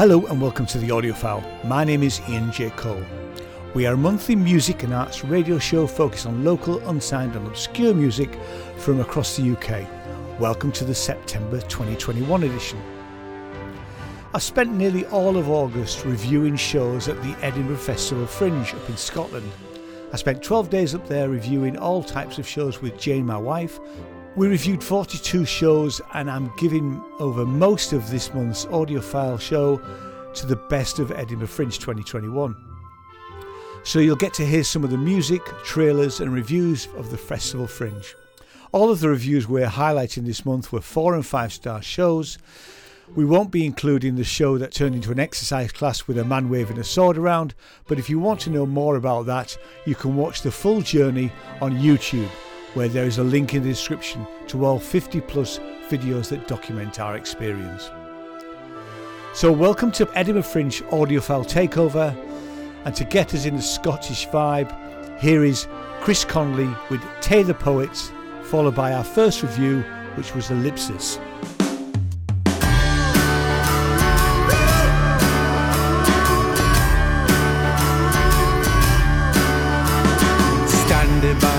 Hello and welcome to the Audiophile. My name is Ian J. Cole. We are a monthly music and arts radio show focused on local, unsigned, and obscure music from across the UK. Welcome to the September 2021 edition. I spent nearly all of August reviewing shows at the Edinburgh Festival Fringe up in Scotland. I spent 12 days up there reviewing all types of shows with Jane, my wife. We reviewed 42 shows, and I'm giving over most of this month's audiophile show to the best of Edinburgh Fringe 2021. So you'll get to hear some of the music, trailers, and reviews of the Festival Fringe. All of the reviews we're highlighting this month were four and five star shows. We won't be including the show that turned into an exercise class with a man waving a sword around, but if you want to know more about that, you can watch the full journey on YouTube, where there is a link in the description to all 50 plus videos that document our experience. So, welcome to Edinburgh Fringe Audiophile Takeover, and to get us in the Scottish vibe, here is Chris Connelly with Tae The Poets followed by our first review, which was Ellipsis.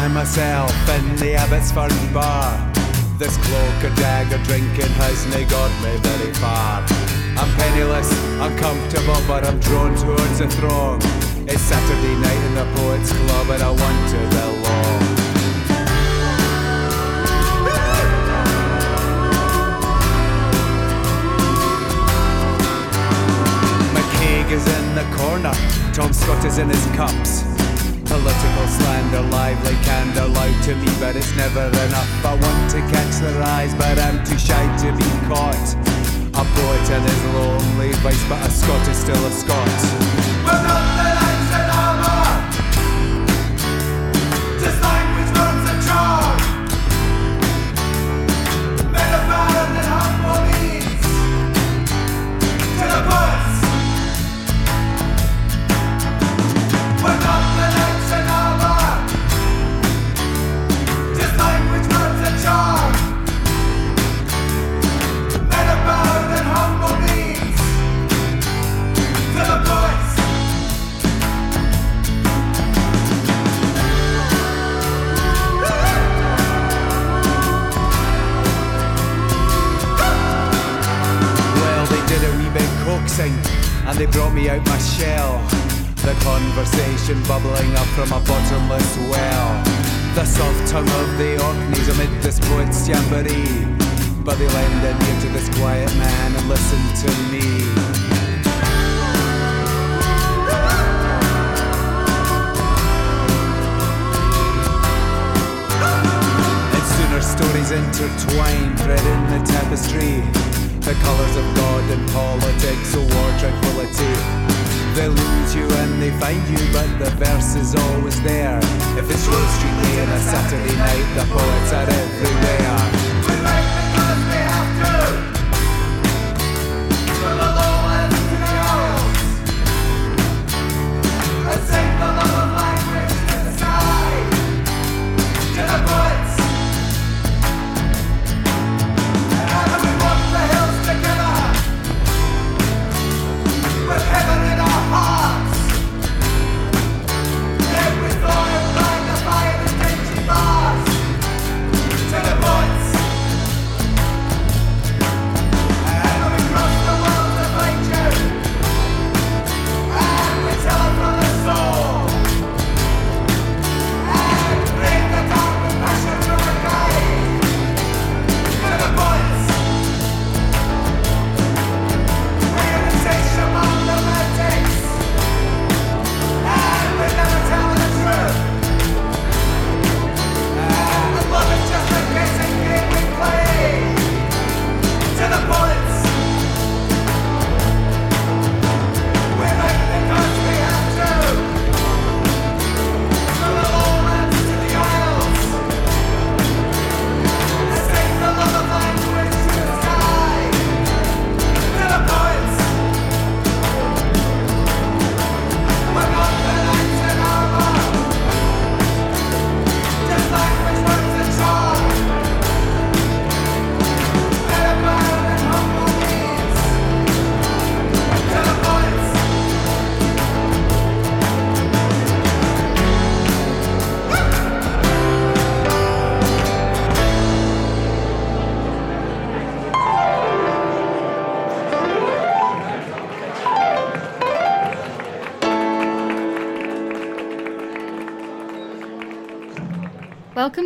By myself in the Abbotsford bar. This cloak and dagger drinking has not got me very far. I'm penniless, uncomfortable, but I'm drawn towards the throng. It's Saturday night in the Poets Club and I want to belong. is in the corner, Tom Scott is in his cups. Political slander, lively candor, loud to me, but it's never enough. I want to catch their eyes, but I'm too shy to be caught. A poet and his lonely voice, but a Scot is still a Scot. And they brought me out my shell. The conversation bubbling up from a bottomless well. The soft tongue of the Orkneys amid this poet's jamboree. But they lend an ear to this quiet man and listen to me. Stories intertwined, thread in the tapestry. The colours of God and politics, or war tranquility. They lose you and they find you, but the verse is always there. If it's Rose Street Lane on a Saturday night, the poets are everywhere.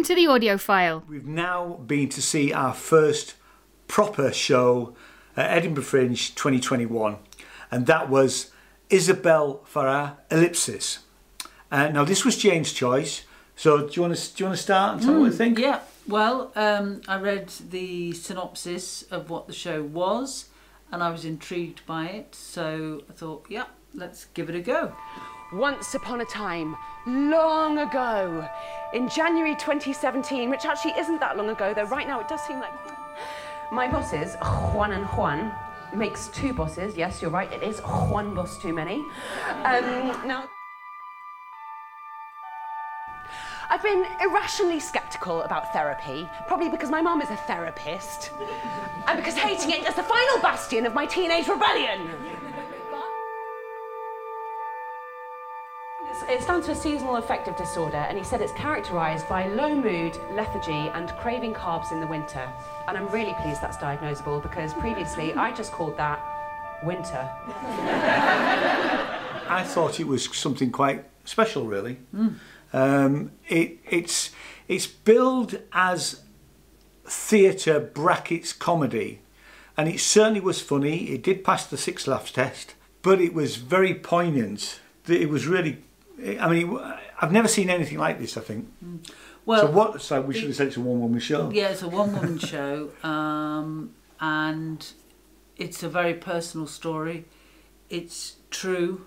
To the Audiophile. We've now been to see our first proper show at Edinburgh Fringe 2021, and that was Isabelle Farah Ellipsis. Uh, now, this was Jane's choice. So, do you want to do you want to start and tell me what you think? Yeah, well, um, I read the synopsis of what the show was and I was intrigued by it. So I thought, yeah, let's give it a go. Once upon a time, long ago, in January 2017, which actually isn't that long ago, though right now it does seem like. My bosses, Juan and Juan, makes two bosses. Yes, you're right, it is Juan boss too many. Um, now. I've been irrationally skeptical about therapy, probably because my mum is a therapist, and because hating it is the final bastion of my teenage rebellion. Down to a seasonal affective disorder, and he said it's characterised by low mood, lethargy, and craving carbs in the winter. And I'm really pleased that's diagnosable because previously I just called that winter. I thought it was something quite special, really. Um, it, it's it's billed as theatre brackets comedy, and it certainly was funny. It did pass the six laughs test, but it was very poignant. That It was really, I mean, I've never seen anything like this. I think. Well, so what? So we should have said it's a one woman show. Yeah, it's a one woman show, um, and it's a very personal story. It's true.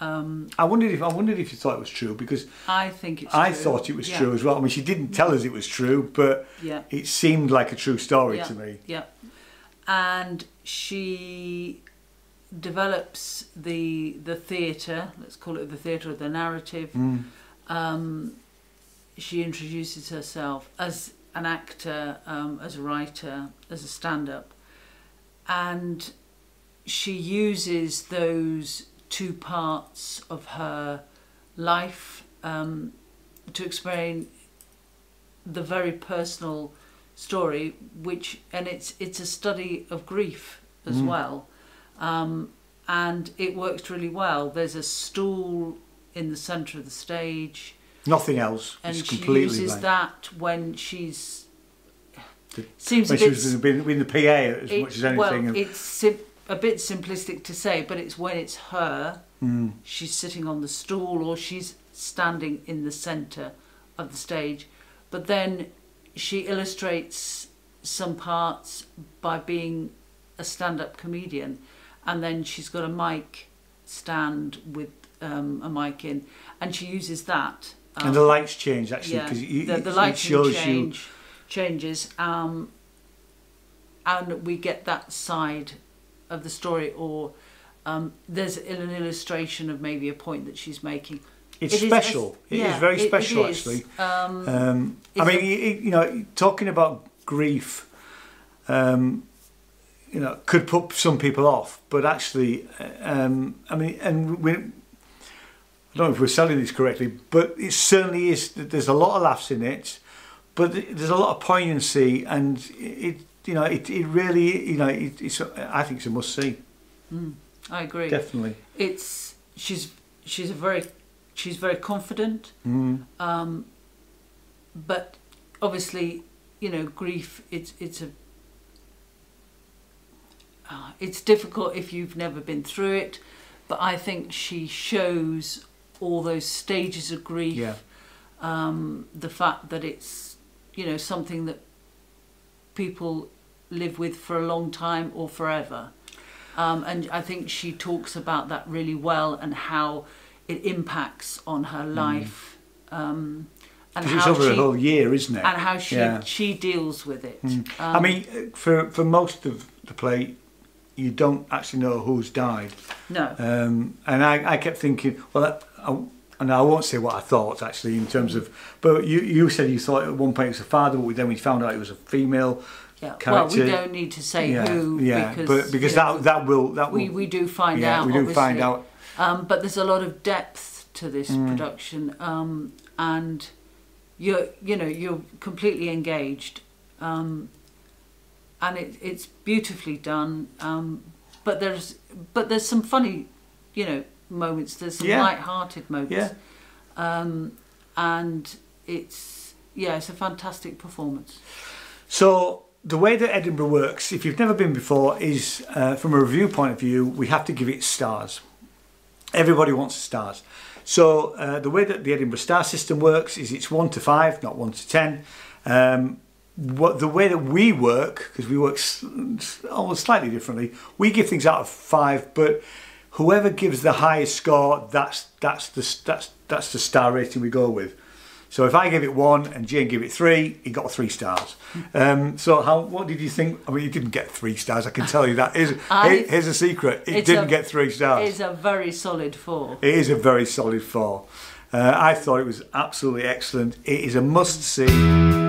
Um, I wondered if I wondered if you thought it was true because I think it's I true. thought it was Yeah. true as well. I mean, she didn't tell us it was true, but Yeah. it seemed like a true story yeah, to me. Yeah. And she develops the the theatre, let's call it the theatre of the narrative. Mm. Um, she introduces herself as an actor, um, as a writer, as a stand-up, and she uses those two parts of her life um, to explain the very personal story, which and it's it's a study of grief as Mm. well, um, and it works really well. There's a stool in the centre of the stage, Nothing else. and it's she uses blank. that when she's The- seems When a she was in the, in the PA as it- much as anything. Well, it's sim- a bit simplistic to say, but it's when it's her, Mm. she's sitting on the stool or she's standing in the centre of the stage. But then she illustrates some parts by being a stand up comedian, and then she's got a mic stand with um, a mic in, and she uses that. um, and the lights change actually because it, the, it, the it shows change changes um, and we get that side of the story or um, there's an illustration of maybe a point that she's making. It's It is- special. It is yeah, very it- it special is. actually. um, Um, I mean, a- you, you know, talking about grief, um, you know, could put some people off, but actually, um, I mean, and we, I don't know if we're selling this correctly, but it certainly is. There's a lot of laughs in it, but there's a lot of poignancy, and it, you know, it, it really, you know, it, it's. I think it's a must see, I agree definitely. it's she's she's a very she's very confident Mm. um, but obviously you know grief it's it's a uh, it's difficult if you've never been through it but I think she shows all those stages of grief Yeah. um, the fact that it's you know something that people live with for a long time or forever um, and I think she talks about that really well and how it impacts on her life um, and 'Cause it's over she a whole year, isn't it? and how she Yeah. she deals with it. I Um, mean, uh, for for most of the play, you don't actually know who's died. no, Um, and I, I kept thinking, well, I, I, and I won't say what I thought actually in terms of, but you, you said you thought at one point it was a father, but then we found out it was a female yeah. Well, we don't need to say yeah, who yeah, because but because you know, that that will that will we we do find yeah out. we do find out Um, but there's a lot of depth to this Mm. production, um, and you're you know you're completely engaged, um, and it, it's beautifully done. Um, but there's but there's some funny, you know, moments. There's some Yeah. light-hearted moments, yeah um, and it's yeah, it's a fantastic performance. So the way that Edinburgh works, if you've never been before, is uh, from a review point of view, we have to give it stars. Everybody wants stars. So uh, the way that the Edinburgh star system works is it's one to five, not one to ten. Um, what the way that we work, because we work almost slightly differently, we give things out of five, but whoever gives the highest score, that's that's the that's that's the star rating we go with. So if I give it one and Jane gave it three, he got three stars. Um, so how? What did you think? I mean, you didn't get three stars. I can tell you that. Here's, I- here's a secret. It didn't a- get three stars. It's a very solid four. It is a very solid four. Uh, I thought it was absolutely excellent. It is a must see.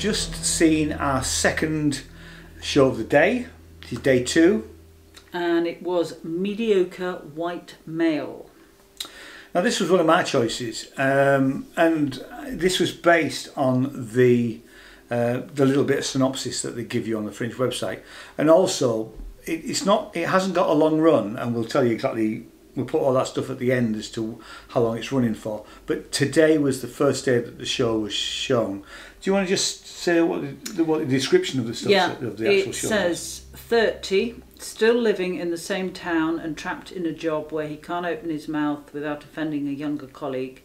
Just seen our second show of the day. This is day two. And it was mediocre white male. Now this was one of my choices, um, and this was based on the uh, the little bit of synopsis that they give you on the Fringe website, and also it, it's not it hasn't got a long run, and we'll tell you exactly. We'll put all that stuff at the end as to how long it's running for. But today was the first day that the show was shown. Do you want to just say what the, what the description of the stuff yeah, of the actual it show? says 30, still living in the same town and trapped in a job where he can't open his mouth without offending a younger colleague.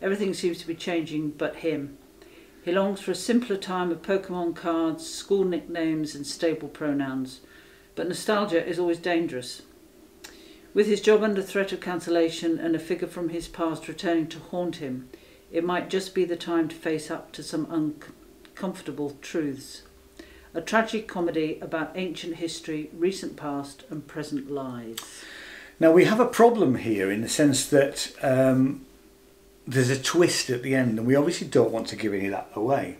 Everything seems to be changing but him. He longs for a simpler time of Pokemon cards, school nicknames, and stable pronouns. But nostalgia is always dangerous. With his job under threat of cancellation and a figure from his past returning to haunt him, it might just be the time to face up to some uncomfortable truths. A tragic comedy about ancient history, recent past, and present lies. Now we have a problem here in the sense that um, there's a twist at the end, and we obviously don't want to give any of that away.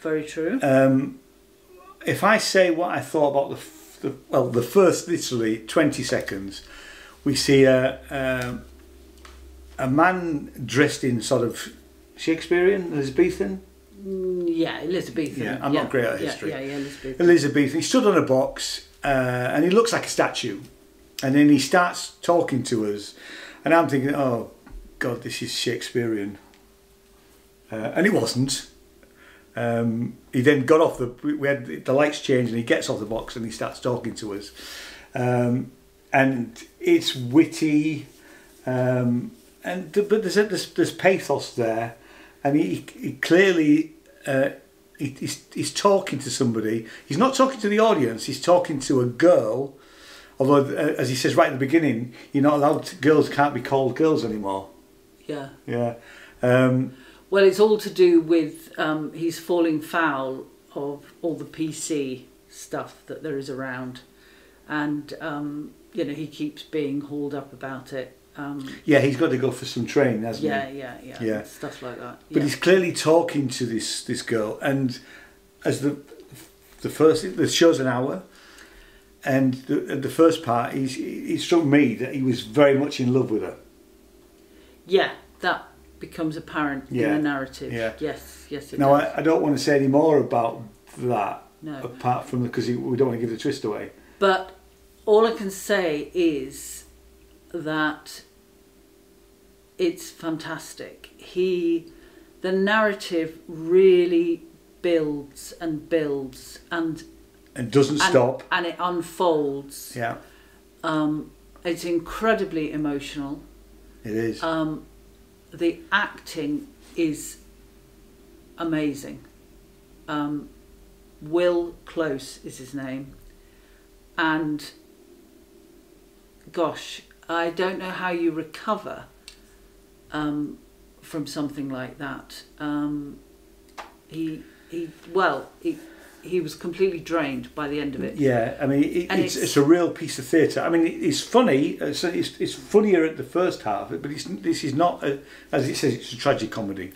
Very true. Um, if I say what I thought about the, f- the well, the first literally 20 seconds, we see a um a man dressed in sort of Shakespearean, Elizabethan. Mm, yeah, Elizabethan. Yeah, I'm not great at history. Yeah, yeah, Elizabethan. Elizabethan. He stood on a box, uh, and he looks like a statue. And then he starts talking to us, and I'm thinking, oh God, this is Shakespearean. Uh, and it wasn't. Um, he then got off the. We had the lights changed, and he gets off the box and he starts talking to us. Um, and it's witty, um, and but there's, a, there's there's pathos there, and he, he clearly uh, he, he's, he's talking to somebody. He's not talking to the audience. He's talking to a girl. Although, uh, as he says right at the beginning, you're not allowed. To, girls can't be called girls anymore. Yeah. Yeah. Um, Well, it's all to do with um, he's falling foul of all the PC stuff that there is around, and um, you know he keeps being hauled up about it. Um, yeah, he's got to go for some training, hasn't yeah, he? yeah, yeah, Yeah. stuff like that. But yeah. he's clearly talking to this this girl, and as the the first the show's an hour, and the the first part, he's he struck me that he was very much in love with her. yeah, that becomes apparent Yeah, in the narrative. yeah. Yes, yes, it Now, does. I, I don't want to say any more about that, No. apart from because we don't want to give the twist away. But all I can say is that it's fantastic. He, the narrative really builds and builds and And doesn't and, stop. and it unfolds. Yeah, Um, it's incredibly emotional. it is. Um, the acting is amazing. Um, Will Close is his name, and gosh, I don't know how you recover um, from something like that. Um, he he well he he was completely drained by the end of it. Yeah, I mean, it, it's, it's- it's a real piece of theatre. I mean, it's funny. It's, it's, it's funnier at the first half, but it's, this is not, a, as it says, it's a tragic comedy.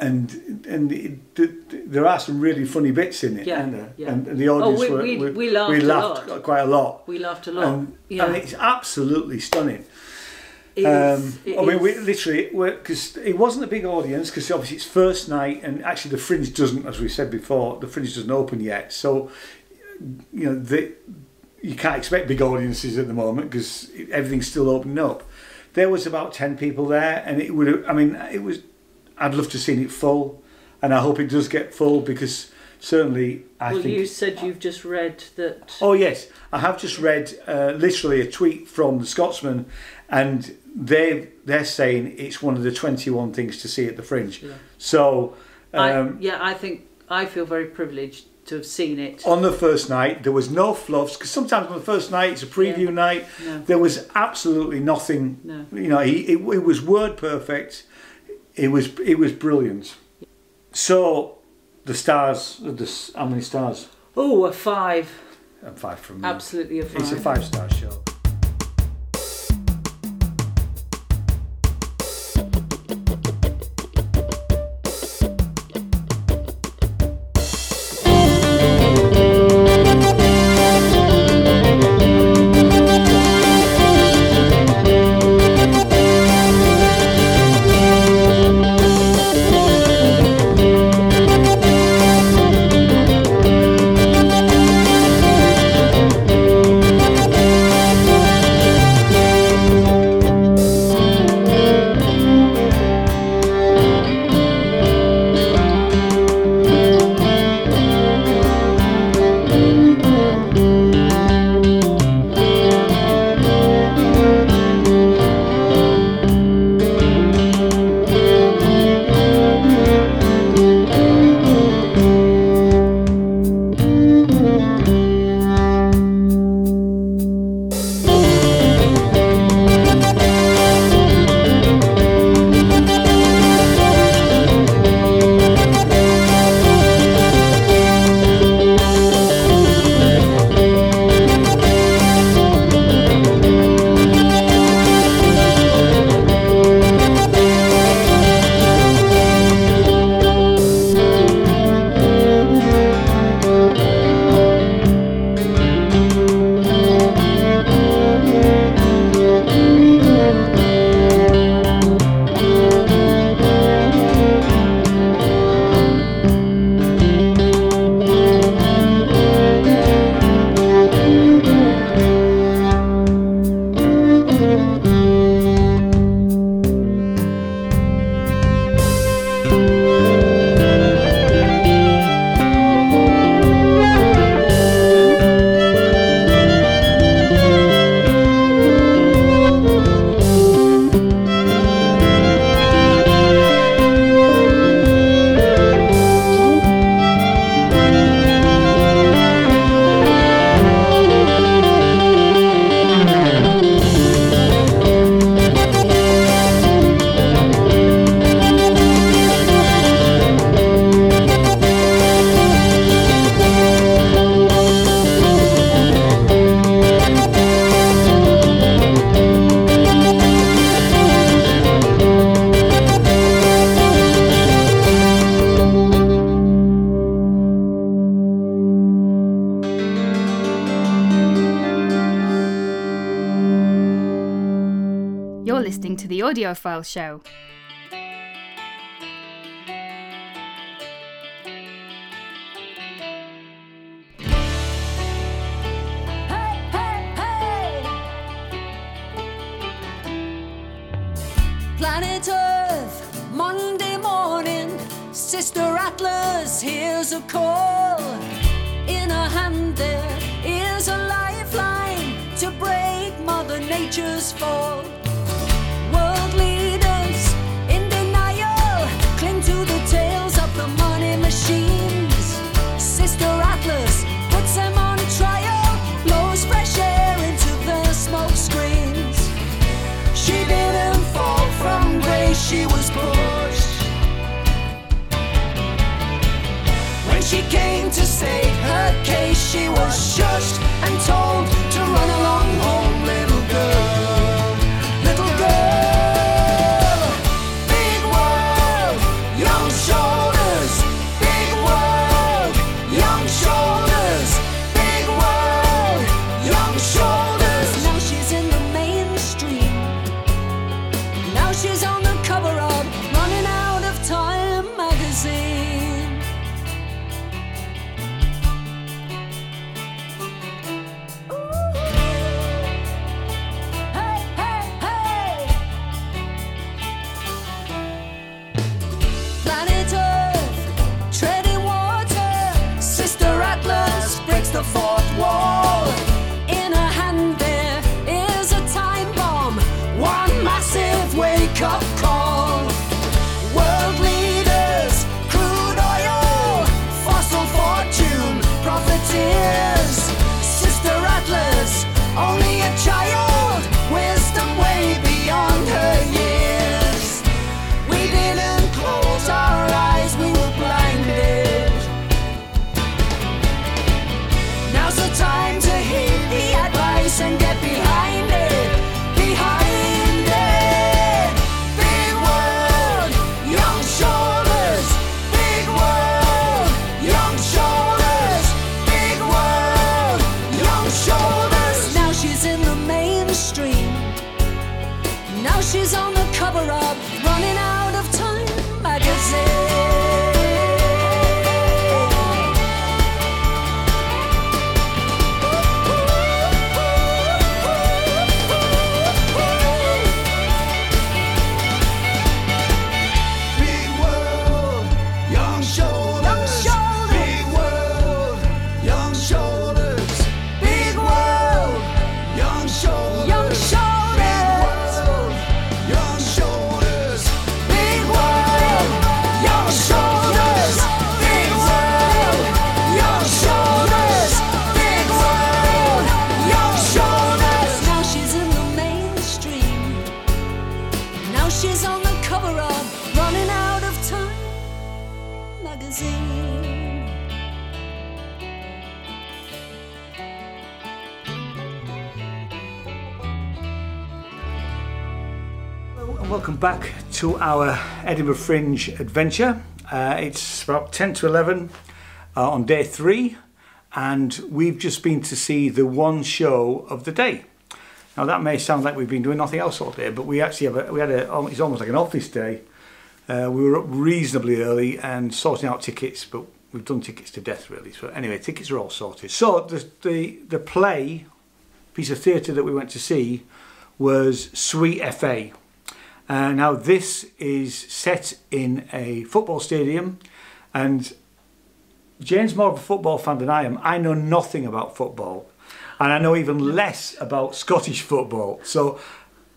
And and it, th- there are some really funny bits in it, Yeah, there? yeah. And, and the audience we- were, we- were- we laughed we a laughed lot. quite a lot. We laughed a lot. And, yeah, and it's absolutely stunning. It Um, is- it I mean, we literally, because it wasn't a big audience, because obviously it's first night, and actually the Fringe doesn't, as we said before, the Fringe doesn't open yet. So, you know, the, you can't expect big audiences at the moment because everything's still opening up. There was about ten people there, and it would. I mean, it was. I'd love to have seen it full, and I hope it does get full because certainly I well, think. you said you've just read that. Oh yes, I have just read uh, literally a tweet from the Scotsman, and they they're saying it's one of the twenty one things to see at the Fringe. Yeah. So I, um, yeah, I think I feel very privileged to have seen it. on the first night there was no fluffs because sometimes on the first night it's a preview Yeah. night. No. There was absolutely nothing. No. You know, he, it, it was word perfect. It was it was brilliant. So the stars, the how many stars? Oh, a five. A five from me. Absolutely a five. It's a five star show. Audiophile Show. Back to our Edinburgh Fringe adventure. Uh, it's about 10 to 11 uh, on day three, and we've just been to see the one show of the day. Now that may sound like we've been doing nothing else all day, but we actually have a, we had a it's almost like an office day. Uh, we were up reasonably early and sorting out tickets, but we've done tickets to death really. So anyway, tickets are all sorted. So the the, the play piece of theatre that we went to see was Sweet FA. Uh, now this is set in a football stadium, and Jane's more of a football fan than I am. I know nothing about football, and I know even less about Scottish football. So,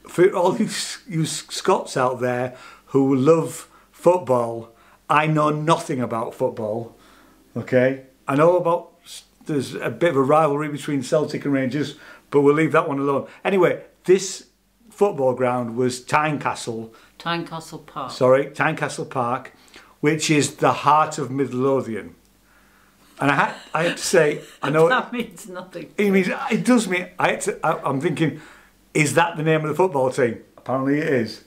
for all you, you Scots out there who love football, I know nothing about football. Okay, I know about there's a bit of a rivalry between Celtic and Rangers, but we'll leave that one alone. Anyway, this football ground was Tynecastle Tynecastle Park. sorry, Tynecastle Park, which is the heart of Midlothian. And I had, I had to say, I know that means nothing. it means it does mean. I had to, I, I'm thinking, is that the name of the football team? Apparently it is,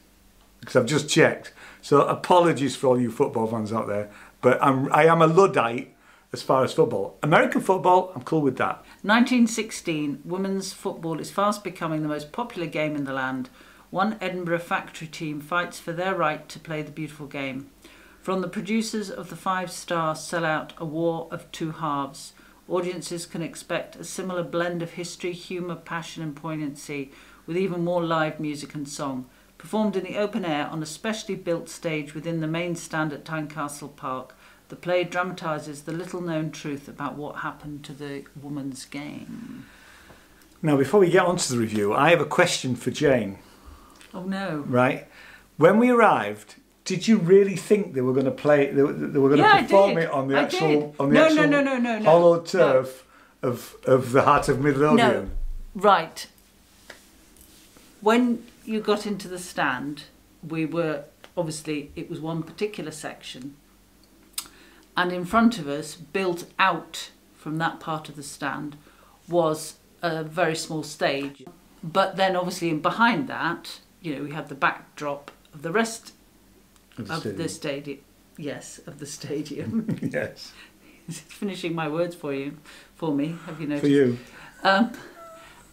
because I've just checked. So apologies for all you football fans out there, but I'm I am a luddite as far as football. American football, I'm cool with that. 1916, women's football is fast becoming the most popular game in the land, one Edinburgh factory team fights for their right to play the beautiful game. From the producers of the five star sellout A War of Two Halves, audiences can expect a similar blend of history, humour, passion, and poignancy, with even more live music and song. Performed in the open air on a specially built stage within the main stand at Tynecastle Park, the play dramatises the little known truth about what happened to the woman's game. Now, before we get on to the review, I have a question for Jane. Oh no. Right, when we arrived, did you really think they were going to play? They were, they were going Yeah, to perform it on the I actual did. on the No, no, actual no, no, no, no. hollow No. turf of of the heart of Midlothian? No. Right. When you got into the stand, we were obviously it was one particular section, and in front of us, built out from that part of the stand, was a very small stage. But then, obviously, in behind that, you know, we had the backdrop of the rest Of the of stadium. the stadium. Yes, of the stadium. yes, Finishing my words for you, for me. Have you noticed? for you. Um,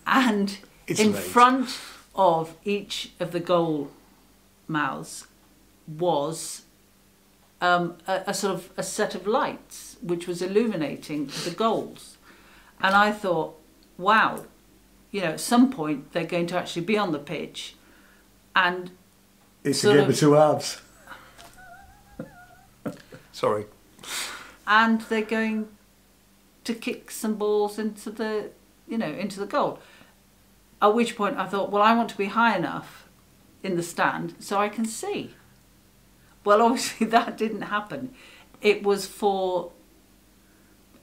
and It's in late. front of each of the goal mouths was um, a, a sort of a set of lights which was illuminating the goals. And I thought, wow, you know, at some point they're going to actually be on the pitch and It's a game of- of two halves. Sorry. and they're going to kick some balls into the you know into the goal at which point i thought well i want to be high enough in the stand so i can see well obviously that didn't happen it was for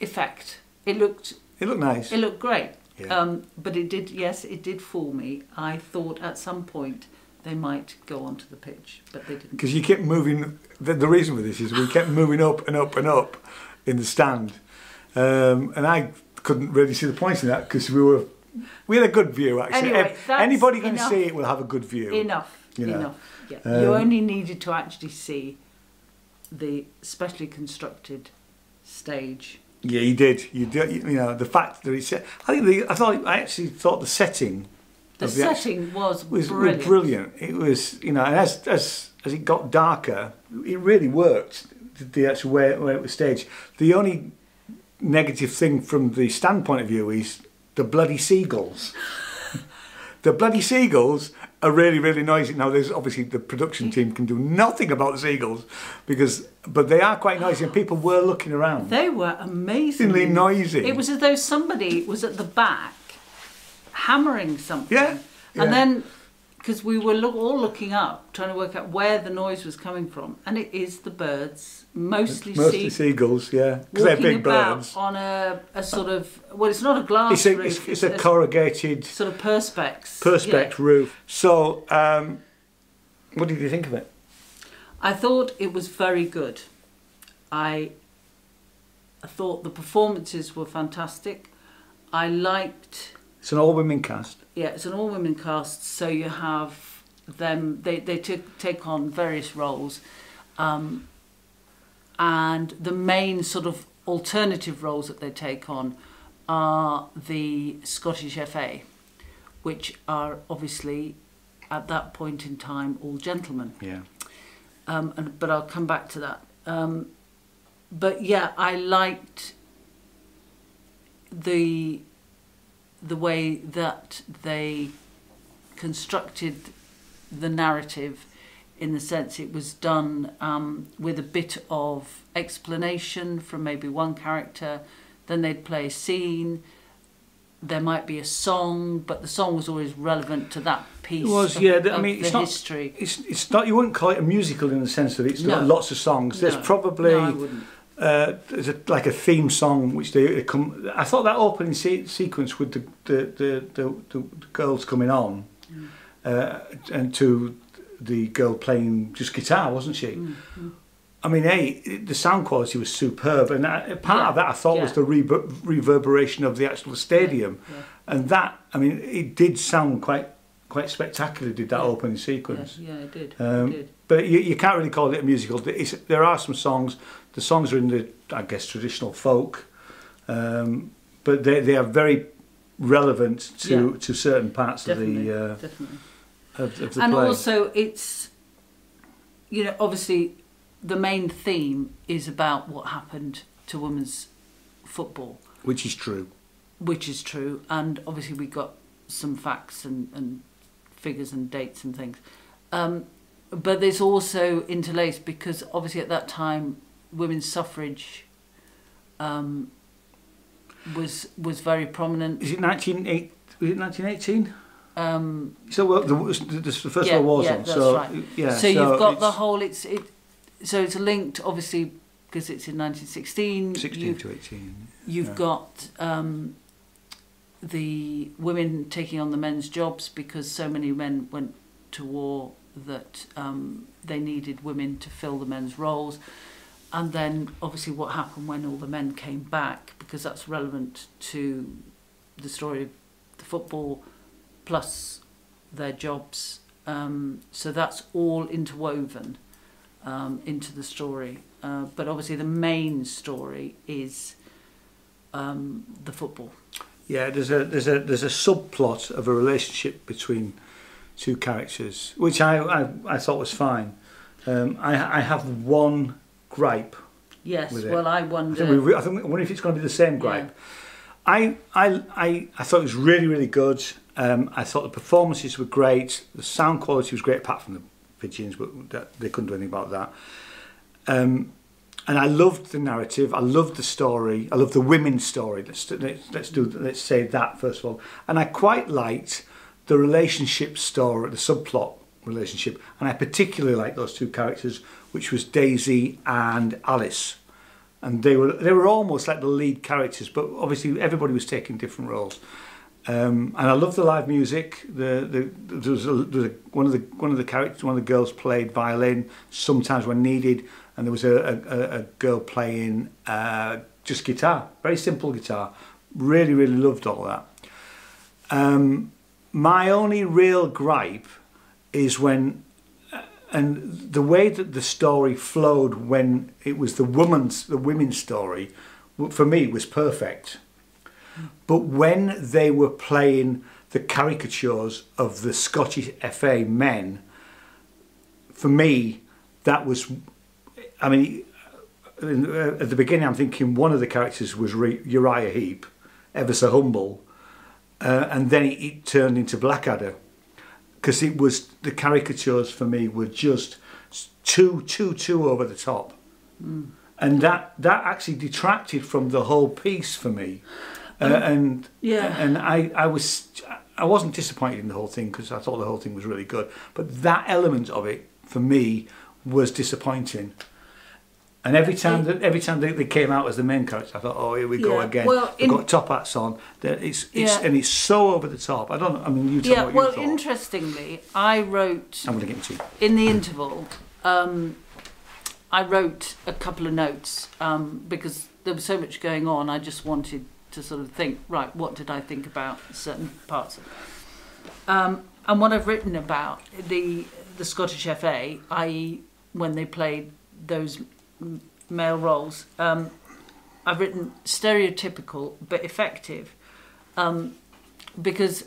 effect it looked It looked nice. it looked great Yeah. um, but it did yes it did fool me i thought at some point they might go onto the pitch but they didn't because you kept moving. The, the reason for this is we kept moving up and up and up in the stand, um, and I couldn't really see the point in that because we were we had a good view actually. Anyway, Anybody can see it will have a good view. Enough. you know. Enough. Yeah. Um, you only needed to actually see the specially constructed stage. Yeah, you did. You did. You know the fact that he said. I think the, I thought I actually thought the setting The the act- setting was, was brilliant. was brilliant. It was you know and as as as it got darker, it really worked. The, the actual way, way it was staged. The only negative thing from the standpoint of view is the bloody seagulls. the bloody seagulls are really really noisy. Now there's obviously the production mm. team can do nothing about the seagulls because but they are quite noisy and people were looking around. They were amazingly Amazingly noisy. It was as though somebody was at the back hammering something. Yeah, yeah. And then, because we were all looking up, trying to work out where the noise was coming from, and it is the birds, mostly, Mostly sea, seagulls, yeah, because they're big birds. on a, a sort of well, it's not a glass It's a, roof. it's, it's a corrugated sort of perspex. perspex Yeah. roof. So, um, what did you think of it? I thought it was very good. I, I thought the performances were fantastic. I liked, It's an all-women cast. yeah, it's an all-women cast, so you have them. They they took take on various roles, um, and the main sort of alternative roles that they take on are the Scottish FA, which are obviously at that point in time all gentlemen. Yeah. um, and, but I'll come back to that. Um, but yeah, I liked the the way that they constructed the narrative in the sense it was done um, with a bit of explanation from maybe one character then they'd play a scene there might be a song but the song was always relevant to that piece It was, of, yeah. I mean, it's not. history It's it's not. You wouldn't call it a musical in the sense that it's got lots of songs. There's No. probably no, uh, there's a, like a theme song which they, they come. I thought that opening se- sequence with the the, the, the, the girls coming on, Mm. uh, and to the girl playing just guitar, wasn't she? Mm, I mean, hey, the sound quality was superb, and I, part Yeah, of that I thought was the rever- reverberation of the actual stadium, yeah. and that I mean, it did sound quite quite spectacular. Did that Yeah. opening Yeah, sequence? yeah, it did. Um, it did. But you, you can't really call it a musical. It's, there are some songs. The songs are in the, I guess, traditional folk, um, but they they are very relevant to, Yeah. to certain parts Definitely, of the uh, definitely. Of, of the and play. also it's you know obviously the main theme is about what happened to women's football which is true. which is true and obviously we got some facts and, and figures and dates and things um, but there's also interlaced because obviously at that time women's suffrage um, was was very prominent Is it 19, was it 1918? Um, So well, the, the, the first Yeah, World War's yeah, on. that's so right. yeah. so, you've got the whole it's it so it's linked obviously because it's in 1916 16 you've, to 18. you've yeah. got um, the women taking on the men's jobs because so many men went to war that um, they needed women to fill the men's roles and then obviously what happened when all the men came back because that's relevant to the story of the football plus their jobs um, so that's all interwoven um, into the story uh, but obviously the main story is um, the football Yeah, there's a there's a there's a subplot of a relationship between two characters, which I I, I thought was fine. Um, I I have one gripe. yes well I I wonder think we I think I wonder if it's going to be the same gripe. I, I I I thought it was really really good. Um, I thought the performances were great. The sound quality was great, apart from the pigeons, but that, they couldn't do anything about that. Um, and I loved the narrative. I loved the story. I loved the women's story. Let's let's, let's do let's say that first of all. And I quite liked the relationship story, the subplot relationship, and I particularly liked those two characters, which was Daisy and Alice. And they were they were almost like the lead characters, but obviously everybody was taking different roles. Um, and I love the live music. The, the there was, a, there was a, one of the one of the characters, one of the girls played violin sometimes when needed, and there was a, a, a girl playing uh, just guitar, very simple guitar. Really, really loved all that. Um, my only real gripe is when, uh, and the way that the story flowed when it was the woman's, the women's story, for me was perfect. But when they were playing the caricatures of the Scottish FA men, for me, that was, I mean, uh, at the beginning, I'm thinking one of the characters was Re- Uriah Heep, ever so humble, uh, and then it, it turned into Blackadder, because it was the caricatures for me were just too, too, too over the top, and that that actually detracted from the whole piece for me, uh, and Yeah. and I I was I wasn't disappointed in the whole thing because I thought the whole thing was really good, but that element of it for me was disappointing. And every time that every time they, they came out as the main character, I thought, oh, here we go again. well, They've in- got top hats on. It's, it's Yeah. and it's so over the top. I don't. I mean, you tell yeah me what you well thought. interestingly I wrote I'm going to get into. in the interval, um, I wrote a couple of notes um, because there was so much going on. I just wanted to sort of think, right, what did I think about certain parts? Of um, and what I've written about the the Scottish FA, i.e., when they played those male roles, um, I've written stereotypical but effective, um, because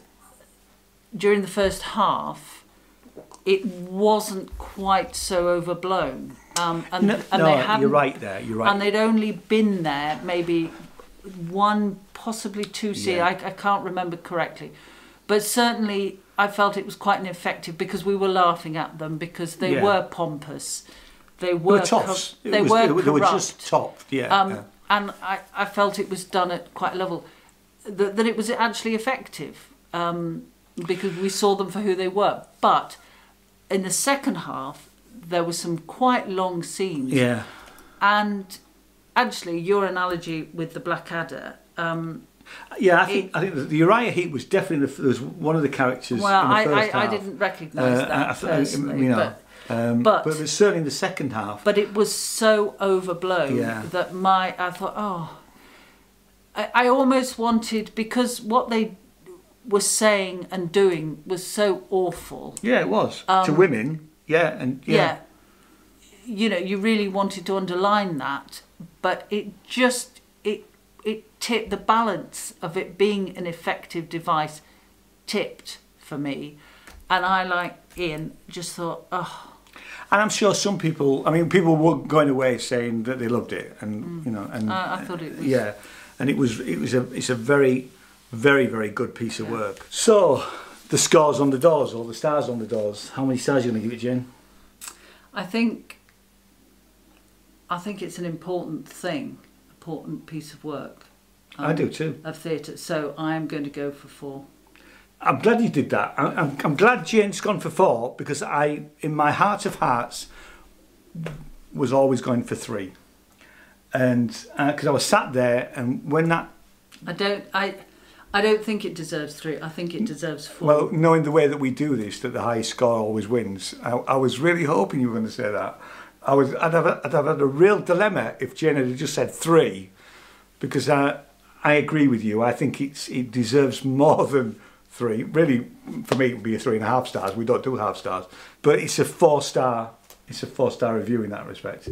during the first half it wasn't quite so overblown. Um, and No, and no, they hadn't, you're right there. You're right. And they'd only been there maybe one, possibly two seasons. Yeah. I, I can't remember correctly. But certainly I felt it was quite an effective because we were laughing at them because they Yeah. were pompous. They were, were. It they was- were they, were- they were corrupt. just. Yeah. Um, yeah. And I, I felt it was done at quite a level, that, that it was actually effective um, because we saw them for who they were. But in the second half, there were some quite long scenes. Yeah. And actually, your analogy with the Blackadder, um, Yeah, I think It- I think the, Uriah Heep was definitely the, was one of the characters. well, in the I, first I, I didn't recognise Uh, that I personally, you know, but, um, but- but, certainly in the second half. but it was so overblown Yeah. that my I thought, oh, I, I almost wanted because what they were saying and doing was so awful. yeah, it was to Um, women. Yeah, and yeah, yeah. You know you really wanted to underline that but it just it it tipped the balance of it being an effective device tipped for me And I, like Ian, just thought, oh, And I'm sure some people, I mean, people were going away saying that they loved it, and mm. you know, and I- I thought it was- yeah, and it was it was a it's a very very very good piece of work. So the scores on the doors, or the stars on the doors. How many stars are you going to give it, Jane? I think I think it's an important thing, important piece of work. I do too. Um, of theatre, so I'm going to go for four. I'm glad you did that. I- I'm, I'm glad Jane's gone for four because I, in my heart of hearts, was always going for three. And uh, because I was sat there, and when that, I don't I I don't think it deserves three. I think it deserves four. well, knowing the way that we do this, that the highest score always wins, I, I was really hoping you were going to say that. I was, I'd have, I'd have had a real dilemma if Jane had just said three, because I, I agree with you. I think it's, it deserves more than three. Really, for me, it would be a three and a half stars. We don't do half stars, but it's a four star. It's a four star review in that respect.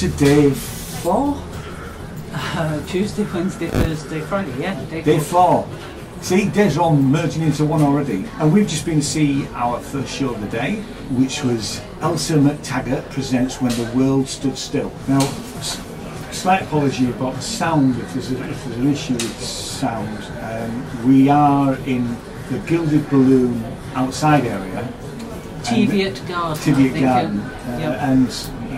Welcome to four. Uh, Tuesday, Wednesday, Thursday, Friday. Yeah, day, Day four. four. See, days are all merging into one already. And we've just been to see our first show of the day, which was Elsa McTaggart presents When the World Stood Still. Now, s- slight apology about the sound if there's, a, if there's an issue with sound. Um, we are in the Gilded Balloon outside area. Teviot Garden. I Teviot Garden. Uh, yep. And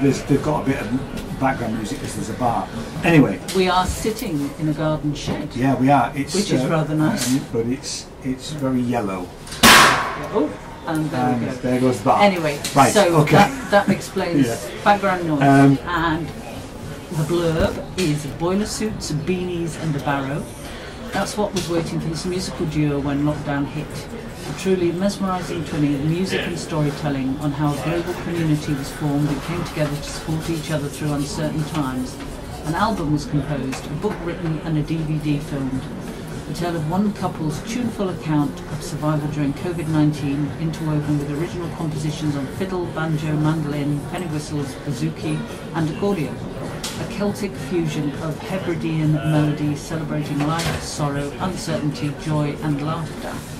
there's, they've got a bit of background music because there's a bar. Anyway, We are sitting in a garden shed. yeah, we are. It's, Which is rather nice. um, but it's it's very yellow. Oh, and there And we go. there goes the bar. Anyway, Right, so okay. that, that explains Yeah. background noise. Um, and the blurb is boiler suits, beanies, and a barrow. That's what was waiting for this musical duo when lockdown hit. A truly mesmerising twinning of music and storytelling on how a global community was formed and came together to support each other through uncertain times. An album was composed, a book written, and a DVD filmed. The tale of one couple's tuneful account of survival during COVID 19, interwoven with original compositions on fiddle, banjo, mandolin, penny whistles, bouzouki, and accordion. A Celtic fusion of Hebridean melodies celebrating life, sorrow, uncertainty, joy, and laughter.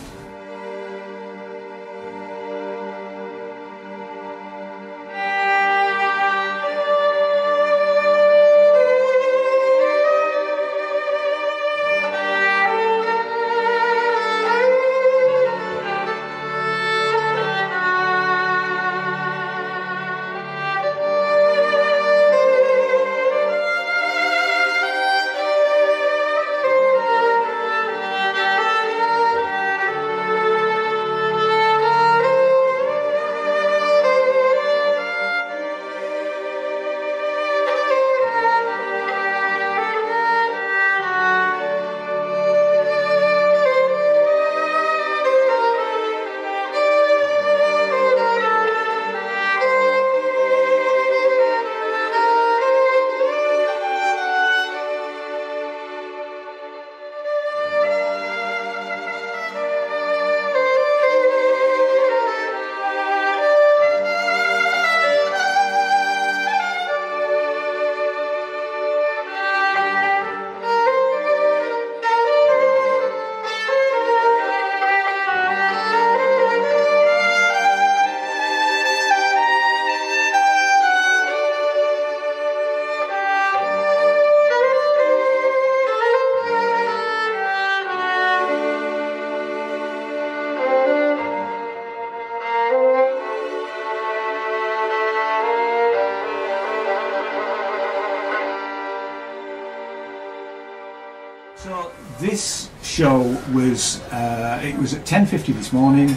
Show was uh, it was at 10:50 this morning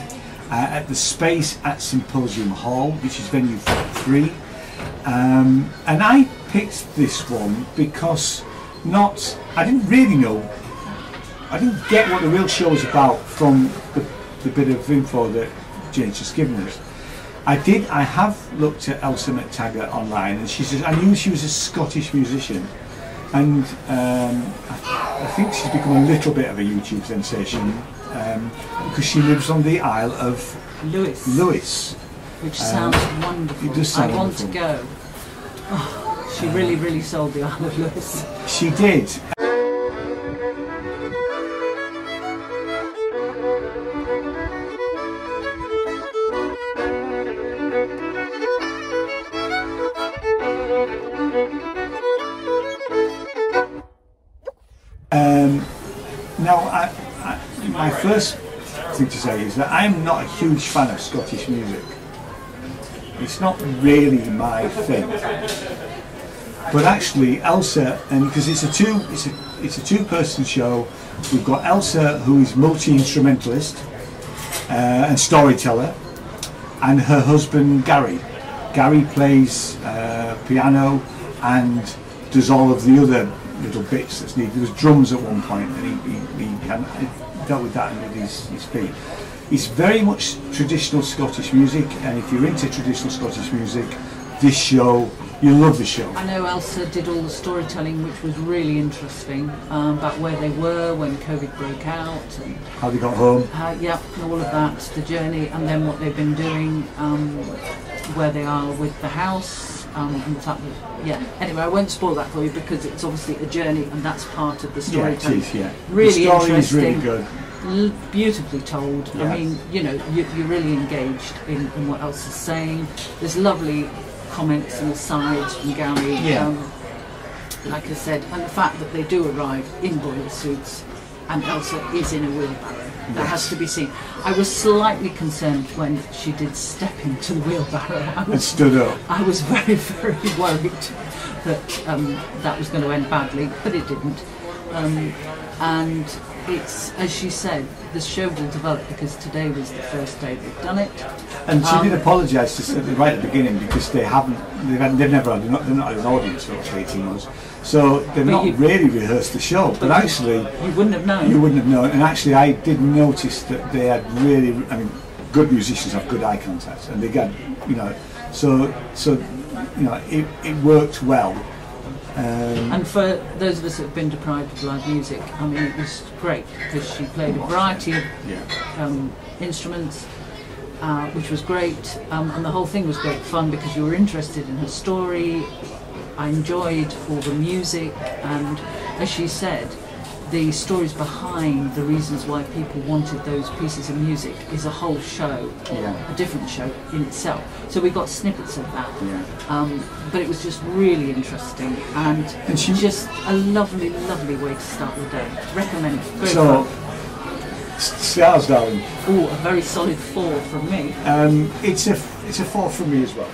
uh, at the Space at Symposium Hall, which is venue three. Um, and I picked this one because not I didn't really know I didn't get what the real show was about from the, the bit of info that Jane's just given us. I did. I have looked at Elsa McTaggart online, and she says I knew she was a Scottish musician, and um, I, I think she's become a little bit of a YouTube sensation um, because she lives on the Isle of Lewis, Lewis. which Um, sounds wonderful. it does sound I want to go. Oh, she really, really sold the Isle of Lewis. She did. First thing to say is that I'm not a huge fan of Scottish music. It's not really my thing. But actually, Elsa, and because it's a two, it's a it's a two-person show. We've got Elsa, who is multi-instrumentalist uh, and storyteller, and her husband Gary. Gary plays uh, piano and does all of the other little bits that's needed. There was drums at one point, and he, he, he, dealt with that with his, his feet. It's very much traditional Scottish music, and if you're into traditional Scottish music, this show, you'll love the show. I know Elsa did all the storytelling, which was really interesting um, about where they were when COVID broke out and How they got home. how, yeah, all of that, the journey, and then what they've been doing, um, where they are with the house, um, and the fact that, yeah. Anyway, I won't spoil that for you because it's obviously a journey, and that's part of the Yeah, it is, yeah. Really the story is really good. L- beautifully told. I mean, you know, you, you're really engaged in, in what Elsa is saying. There's lovely comments and asides from Gary. Yeah. Um, like I said, and the fact that they do arrive in boiler suits and Elsa is in a wheelbarrow. That has to be seen. I was slightly concerned when she did step into the wheelbarrow. I And was, stood up. I was very, very worried that um, that was going to end badly, but it didn't. Um, and it's, as she said, the show will develop because today was the first day they've done it. And she Um, did apologise right at the beginning because they haven't, they've, they've never had, they're not had an audience for 18 months. So they've But not you- really rehearsed the show. But, But actually, You wouldn't have known. you wouldn't have known. And actually, I did notice that they had really, I mean, good musicians have good eye contact, and they got, you know, so so, you know, it, it worked well. Um, And for those of us that have been deprived of live music, I mean, it was great because she played a variety of yeah. um, instruments, uh, which was great. Um, and the whole thing was great fun because you were interested in her story. I enjoyed all the music, and as she said, the stories behind the reasons why people wanted those pieces of music is a whole show, Yeah. a different show in itself. So we got snippets of that. Yeah. Um, but it was just really interesting and, And she- just a lovely, lovely way to start the day. Recommend. Very So, darling. Oh, a very solid four from me. Um, it's a it's a four from me as well.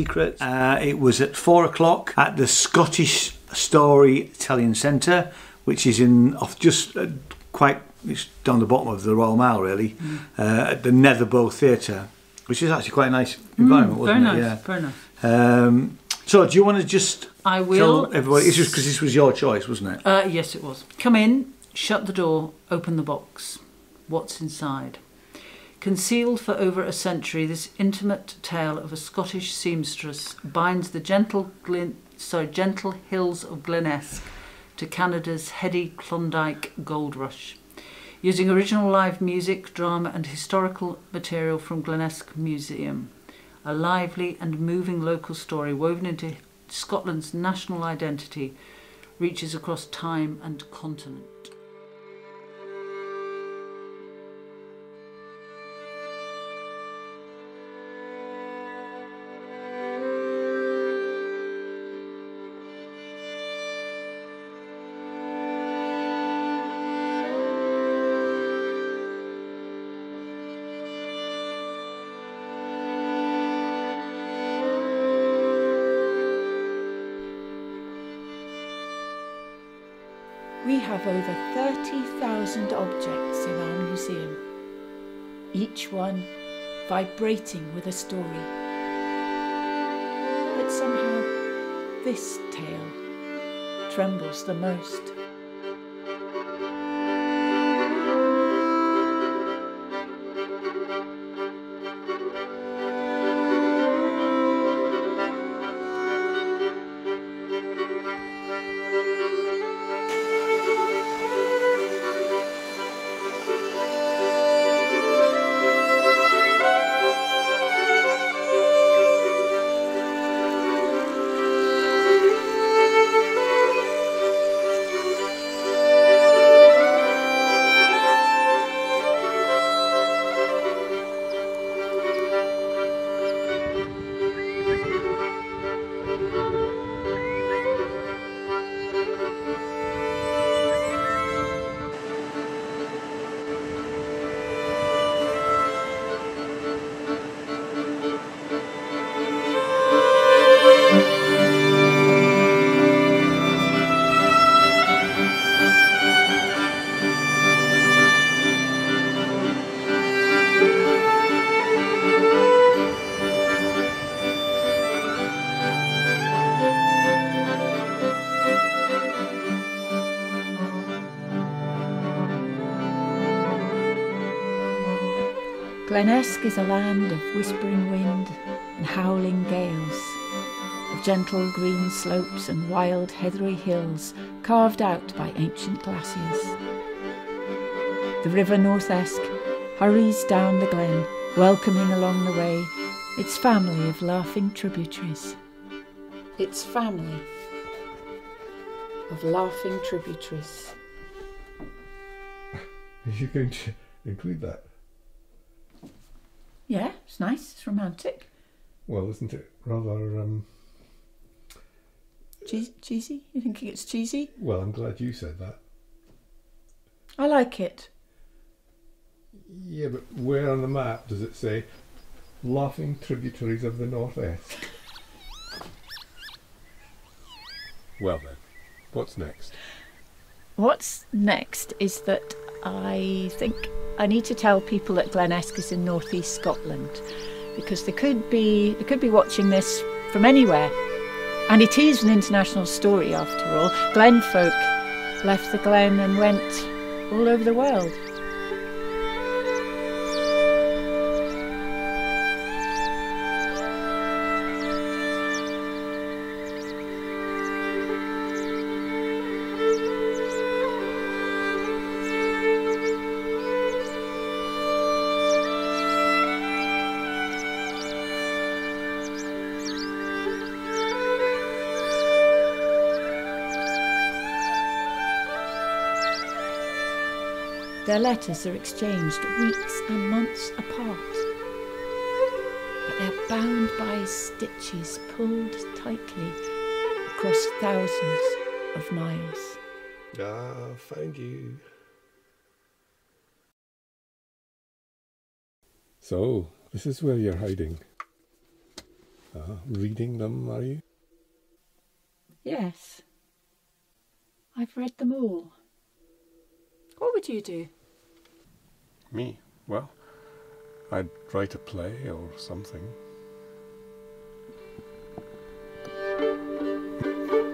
Secret. Uh, it was at four o'clock at the Scottish Storytelling Centre, which is in off just uh, quite it's down the bottom of the Royal Mile, really, uh, at the Netherbow Theatre, which is actually quite a nice environment, Mm, very wasn't nice, it? Yeah. very nice. Um, so, do you want to just I will. tell everybody? It's just because this was your choice, wasn't it? Uh, yes, it was. Come in, shut the door, open the box. What's inside? Concealed for over a century, this intimate tale of a Scottish seamstress binds the gentle, glin- sorry, gentle hills of Glenesk to Canada's heady Klondike gold rush. Using original live music, drama, and historical material from Glenesk Museum, a lively and moving local story woven into Scotland's national identity reaches across time and continent. Vibrating with a story. But somehow, this tale trembles the most. Glenesk is a land of whispering wind and howling gales, of gentle green slopes and wild heathery hills carved out by ancient glaciers. The river North Esk hurries down the glen, welcoming along the way its family of laughing tributaries. Its family of laughing tributaries. Are you going to include that? Yeah, it's nice, it's romantic. Well, isn't it rather? Um, Cheese- cheesy? You think it's cheesy? well, I'm glad you said that. I like it. Yeah, but where on the map does it say laughing tributaries of the northwest? well then, what's next? What's next is that I think I need to tell people that Glenesk is in northeast Scotland because they could be they could be watching this from anywhere. And it is an international story after all. Glen folk left the Glen and went all over the world. Letters are exchanged weeks and months apart. But they're bound by stitches pulled tightly across thousands of miles. Ah, found you. So, this is where you're hiding. Uh, reading them, are you? Yes. I've read them all. What would you do? Me? Well, I'd write a play or something.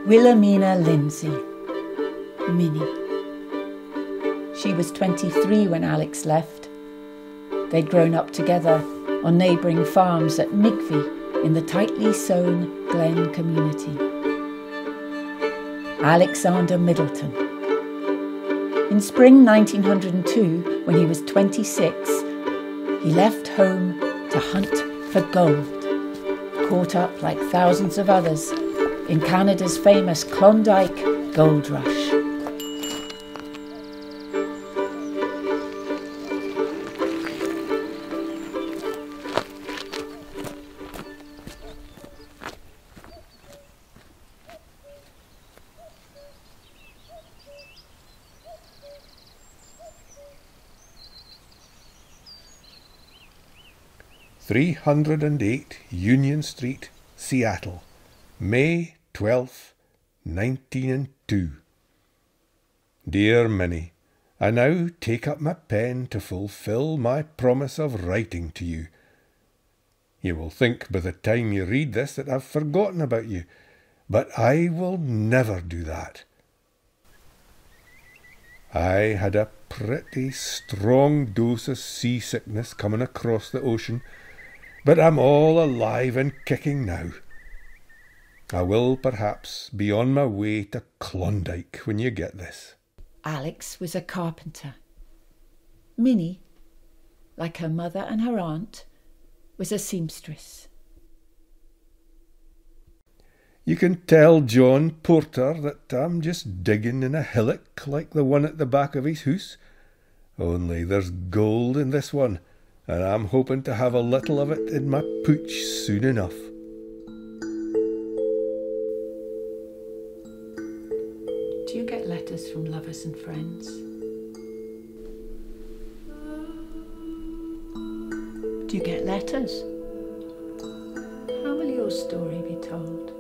Wilhelmina Lindsay, Minnie. She was 23 when Alex left. They'd grown up together on neighbouring farms at Migvy in the tightly sown Glen community. Alexander Middleton. In spring 1902, when he was 26, he left home to hunt for gold, caught up like thousands of others in Canada's famous Klondike Gold Rush. Three hundred and eight Union Street, Seattle, May twelfth, nineteen and two. Dear Minnie, I now take up my pen to fulfil my promise of writing to you. You will think by the time you read this that I've forgotten about you, but I will never do that. I had a pretty strong dose of seasickness coming across the ocean, but I'm all alive and kicking now. I will perhaps be on my way to Klondike when you get this. Alex was a carpenter. Minnie, like her mother and her aunt, was a seamstress. You can tell John Porter that I'm just digging in a hillock like the one at the back of his house. Only there's gold in this one, and I'm hoping to have a little of it in my pooch soon enough. Do you get letters from lovers and friends? Do you get letters? How will your story be told?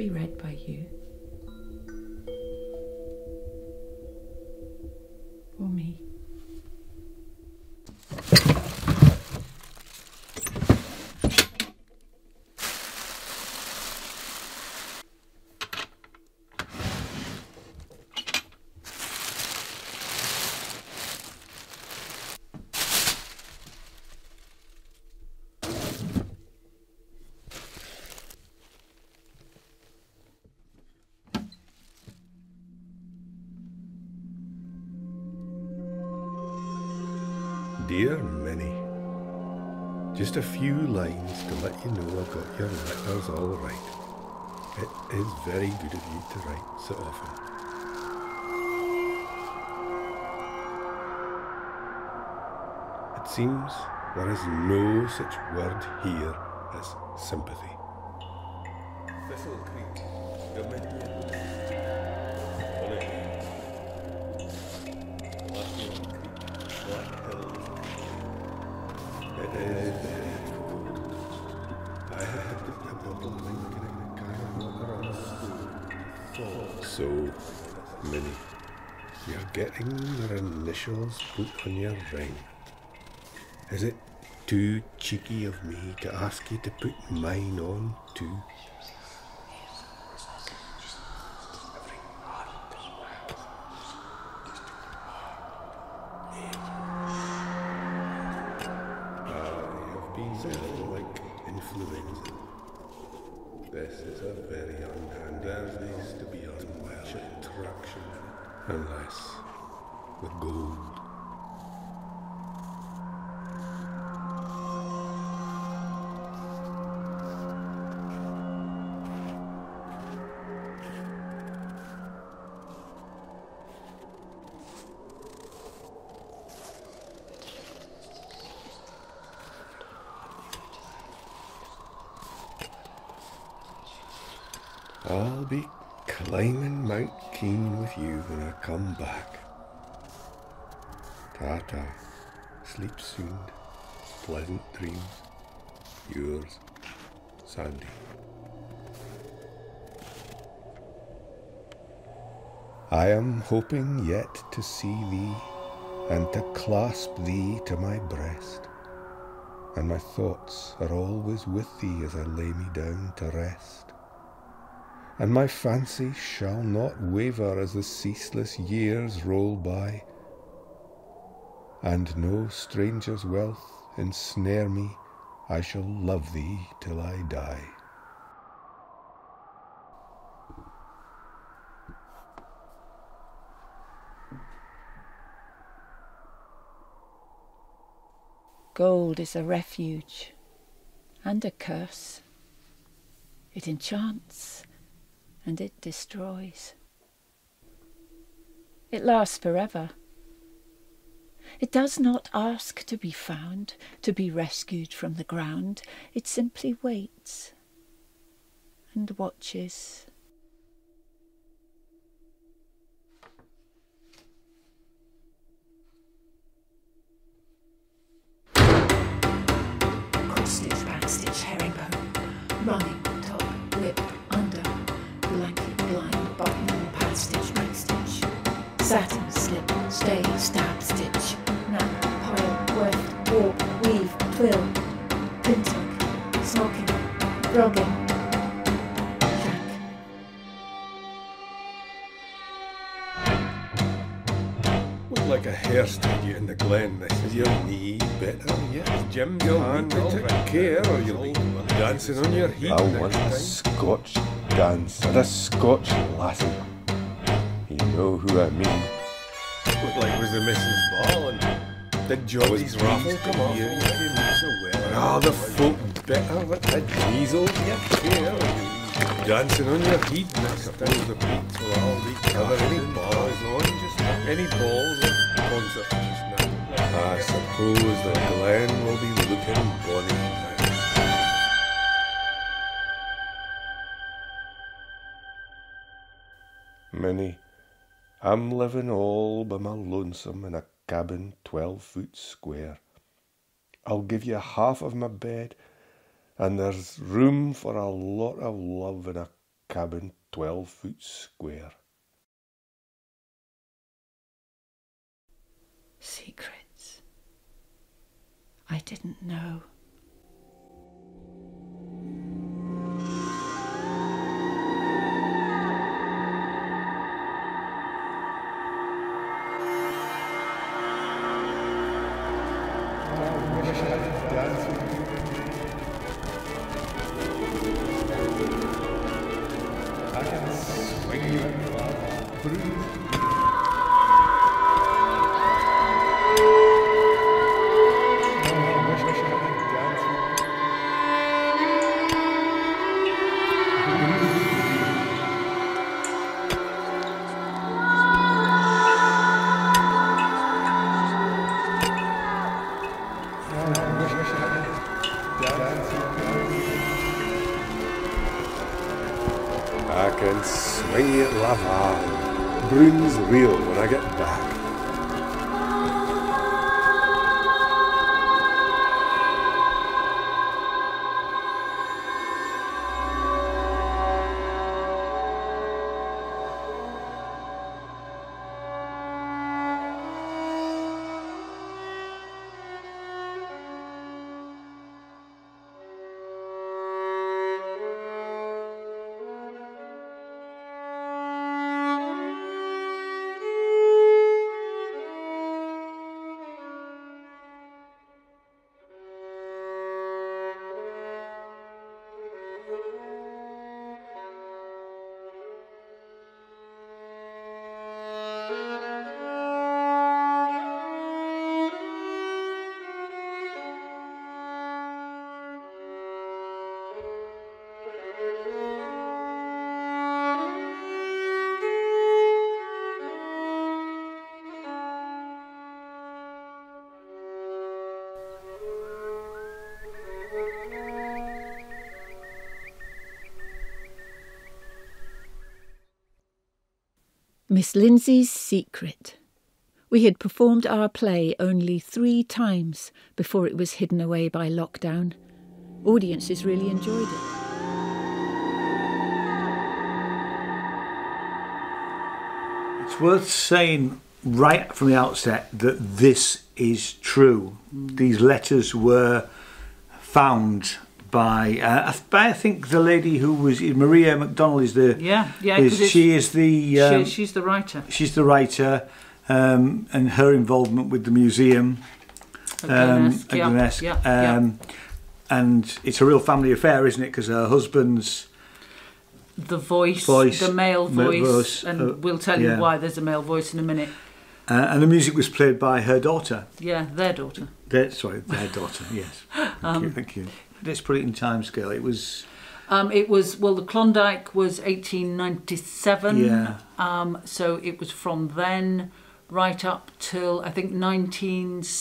Be read by you. Just a few lines to let you know I've got your letters all right. It is very good of you to write so often. It seems there is no such word here as sympathy. Thistle Creek, Dominion. Initials put on your ring. Is it too cheeky of me to ask you to put mine on too. To see thee and to clasp thee to my breast. And my thoughts are always with thee as I lay me down to rest and my fancy shall not waver as the ceaseless years roll by, and no stranger's wealth ensnare me, I shall love thee till I die. Gold is a refuge and a curse. It enchants and it destroys. It lasts forever. It does not ask to be found, to be rescued from the ground. It simply waits and watches. Running, top, whip, under, blanket, blind, button, pad stitch, back stitch, Satin, slip, stay, stab, stitch, nap, pile, weft, warp, weave, twill, pintuck, smocking, brogging, A hairstyle in the glen. This is your knee better. Yes, Jim, you'll need to take care or you'll be dancing on your heat. I want a Scotch dance and a Scotch lassie. You know who I mean. Looked like it was the missus' ball and did Geordie's raffle come off? Ah, the folk better with the diesel. Yeah. Dancing on your heat next to the beats will all be covered. Any balls on, just any balls just now. I suppose the Glen will be looking bonny now. Minnie, I'm living all by my lonesome in a cabin twelve foot square. I'll give you half of my bed, and there's room for a lot of love in a cabin twelve foot square. Secrets. I didn't know. Miss Lindsay's Secret. We had performed our play only three times before it was hidden away by lockdown. Audiences really enjoyed it. It's worth saying right from the outset that this is true. These letters were found by, uh, by I think the lady who was Maria McDonald is the Yeah, yeah, is- she is the um, she, she's the writer. she's the writer um, and her involvement with the museum um, at yeah, Glenesk. yeah, yeah. Um, and it's a real family affair isn't it because her husband's The voice, Voice, the male voice, voice, and uh, we'll tell you why there's a male voice in a minute. uh, and the music was played by her daughter Yeah, their daughter. their, sorry their daughter yes thank you Um, thank you let's put it in time scale it was Um, it was well, the Klondike was 1897. Yeah. Um, so it was from then right up till I think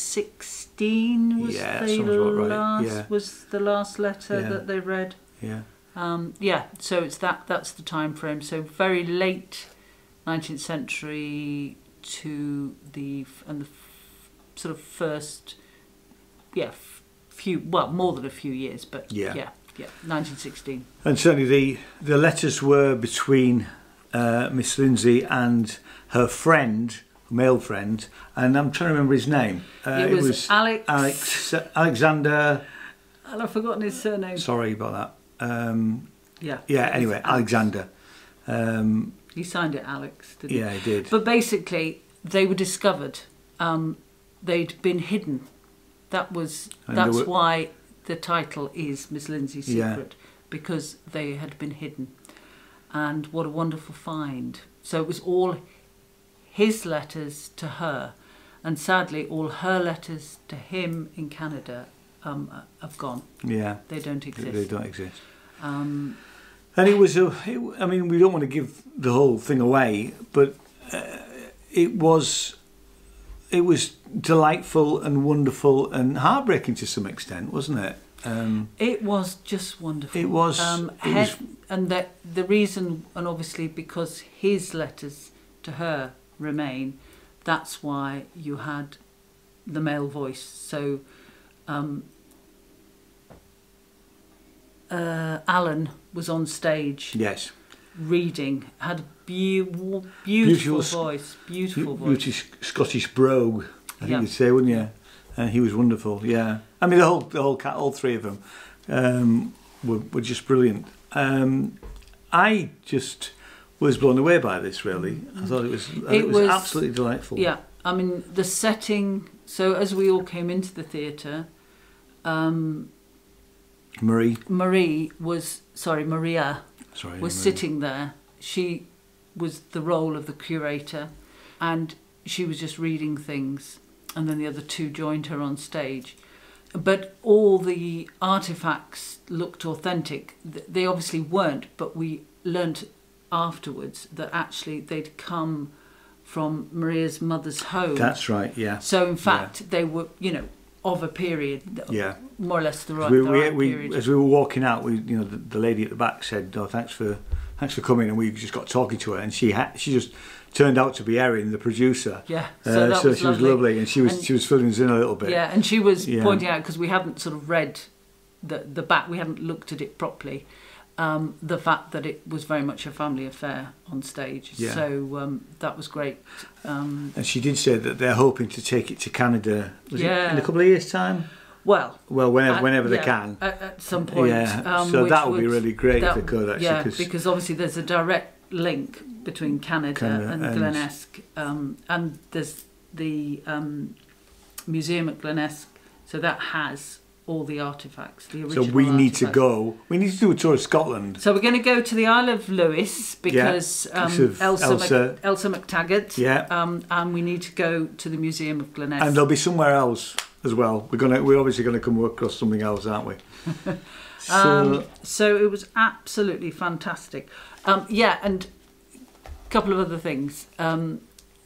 1916 was Yeah, the about right, last yeah. was the last letter Yeah. that they read. yeah Um, yeah, so it's that that's the time frame. So very late 19th century to the and the f- sort of first yeah few well more than a few years, but Yeah. yeah yeah 1916. And certainly the, the letters were between uh, Miss Lindsay and her friend, male friend, and I'm trying to remember his name. Uh, It was Alex- Alex Alexander. And I've forgotten his surname. Sorry about that. Um, Yeah. Yeah. Anyway, Alex. Alexander. Um, He signed it Alex, didn't Yeah, he did. But basically, they were discovered. Um, they'd been hidden. That was And that's were- why the title is Miss Lindsay's Yeah. Secret because they had been hidden. And what a wonderful find! So it was all his letters to her, and sadly, all her letters to him in Canada um, have gone. yeah. They don't exist. They don't exist. Um, And it was a. It, I mean, we don't want to give the whole thing away, but uh, it was. It was delightful and wonderful and heartbreaking to some extent, wasn't it? Um, It was just wonderful. It was- Um, it he- was- and that the reason, and obviously because his letters to her remain, that's why you had the male voice. So, um, uh, Alan was on stage yes. reading, had beautiful, Beautiful voice, beautiful voice. Beauty Scottish brogue, I think Yeah. you'd say, wouldn't you? And he was wonderful. Yeah. I mean, the whole, the whole cat, all three of them, um, were, were just brilliant. Um, I just was blown away by this. Really, I thought it was. It, was, absolutely delightful. Yeah, I mean the setting. So as we all came into the theatre, um, Marie. Marie was sorry, Maria Sorry, was sitting there. She was the role of the curator, and she was just reading things, and then the other two joined her on stage. But all the artifacts looked authentic. They obviously weren't, but we learnt afterwards that actually they'd come from Maria's mother's home. That's right. Yeah. So in fact, they were, you know, of a period, Yeah. more or less the right, we, the we, right we, period. as we were walking out, we, you know, the, the lady at the back said, "Oh, thanks for, thanks for coming," and we just got talking to her, and she had, she just turned out to be Erin, the producer. Yeah, Uh, so that so was she was lovely. lovely, and she was And- she was filling us in a little bit. Yeah, and she was Yeah. pointing out because we hadn't sort of read the the back, we hadn't looked at it properly. Um, the fact that it was very much a family affair on stage, Yeah. so um, that was great. Um, And she did say that they're hoping to take it to Canada. Was it Yeah. in a couple of years' time? Well, Well, whenever, at- whenever they yeah, can. at, at some point. Yeah, um, so that would be really great if they could, actually, Yeah, 'cause- because obviously there's a direct link between Canada, Canada and, and- Glenesk, um, and there's the um, museum at Glenesk, so that has all the artifacts. The original. So we need to go. We need to do a tour of Scotland. So we're going to go to the Isle of Lewis because Yeah, um, Elsa, Elsa. Mc, Elsa McTaggart. Yeah. Um, and we need to go to the Museum of Glenesk. And there'll be somewhere else as well. We're gonna. We're obviously going to come across something else, aren't we? so Um, so it was absolutely fantastic. Um, yeah, and a couple of other things. Um,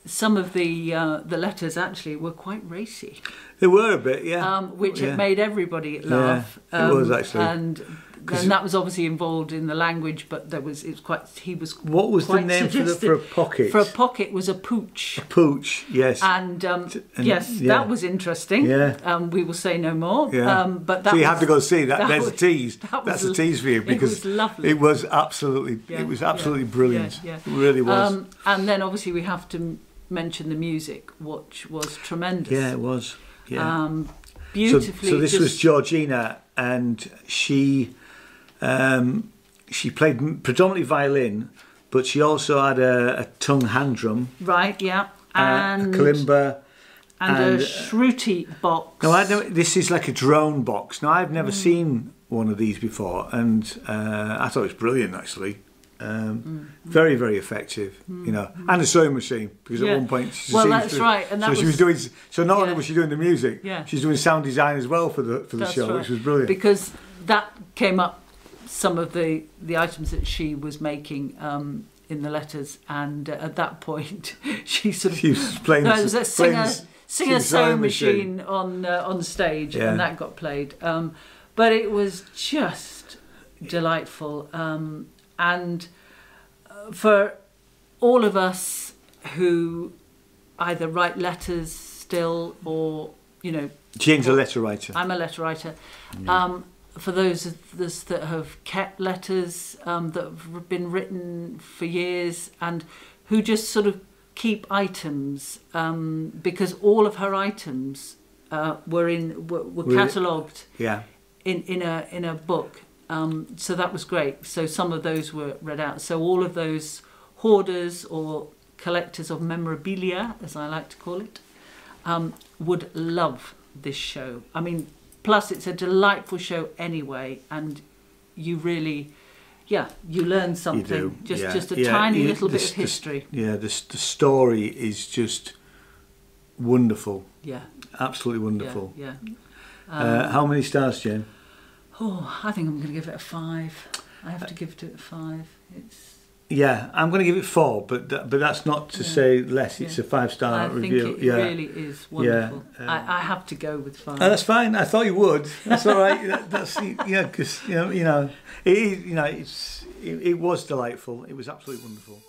some of the uh, the letters actually were quite racy, they were a bit, yeah. um, which yeah. it made everybody laugh. Yeah, it was Um, actually. And and that was obviously involved in the language, but there was it was quite he was. What was the name for the- for a pocket? For a pocket was a pooch. A Pooch, yes. And, um, and- yes, yeah. that was interesting. Yeah. Um, we will say no more. Yeah. Um, but that so you was, have to go see that. There's was- a tease. that That's a tease for you because it was lovely. it was absolutely, Yeah, it was absolutely brilliant. Yeah, It really was. Um, and then obviously we have to mention the music, which was tremendous. yeah, it was. Yeah. Um, So- beautifully. So, this was Georgina, and she um, she played predominantly violin, but she also had a, a tongue hand drum, right. Yeah, uh, and a kalimba. and, and, a uh, shruti box. No, I know this is like a drone box. Now I've Mm. never seen one of these before, and uh, I thought it was brilliant actually. Um, Mm. Very, very effective, you know, and a sewing machine because Yeah. at one point, she Well, that's to- right, and so that she was was- doing. So not only was she doing the music, Yeah. she's doing sound design as well for the for the That's show, right. which was brilliant. because that came up some of the the items that she was making um, in the letters, and uh, at that point she sort of She was playing no, it was a singer singer sewing machine. machine on uh, on stage, Yeah. and that got played. Um, but it was just delightful, um, and uh, for all of us who either write letters still or you know Jane's a letter writer. I'm a letter writer. Um, for those of us that have kept letters um, that have been written for years and who just sort of keep items um, because all of her items uh, were in were, were catalogued Yeah. in in a in a book. Um, so that was great. So some of those were read out. So all of those hoarders or collectors of memorabilia, as I like to call it, um, would love this show. I mean, plus it's a delightful show anyway, and you really, yeah, you learn something. You. Just yeah. just a Yeah, tiny you- little the bit of the history. yeah, the, the story is just wonderful. Yeah. Absolutely wonderful. Yeah. yeah. uh, Um, how many stars, Jane? Oh, I think I'm going to give it a five. I have to give it a five. It's Yeah, I'm going to give it four, but th- but that's not to Yeah. say less. It's Yeah. a five star I review. think it yeah. really is wonderful. Yeah. I, I have to go with five. Oh, that's fine. I thought you would. That's all right. That, that's yeah, because you know, you know, it you know, it's it, it was delightful. It was absolutely wonderful.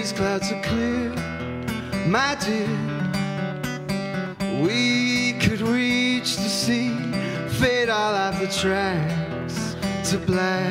These clouds are clear, my dear. We could reach the sea, fade all of the tracks to black.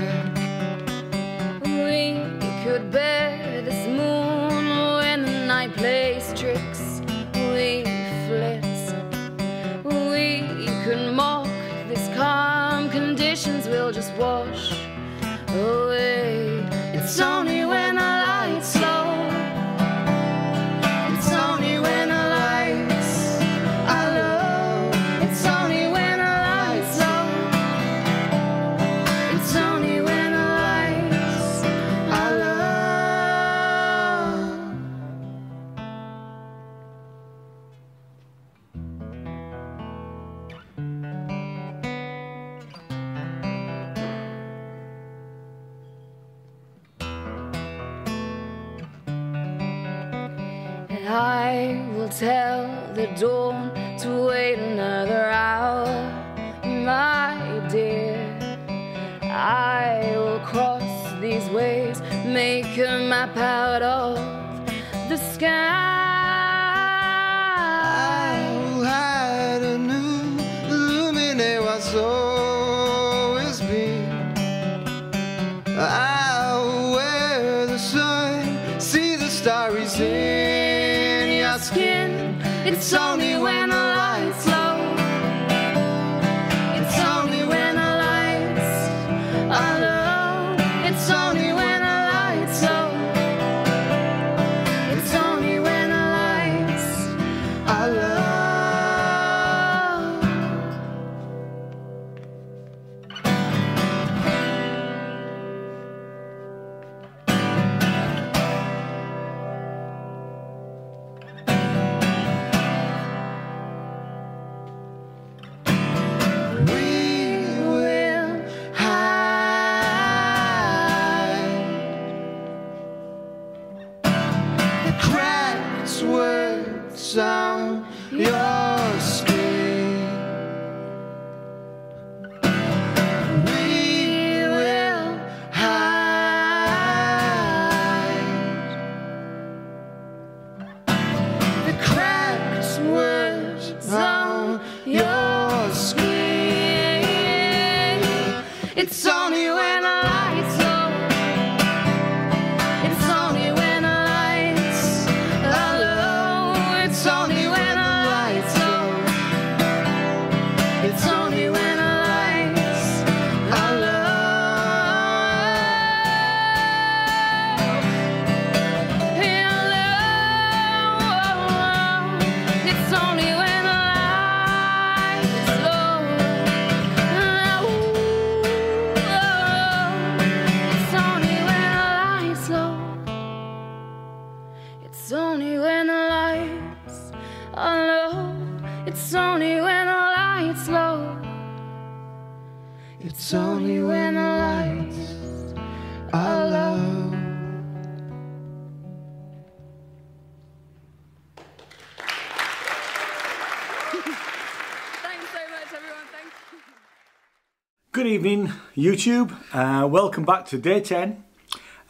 YouTube. Uh, welcome back to day 10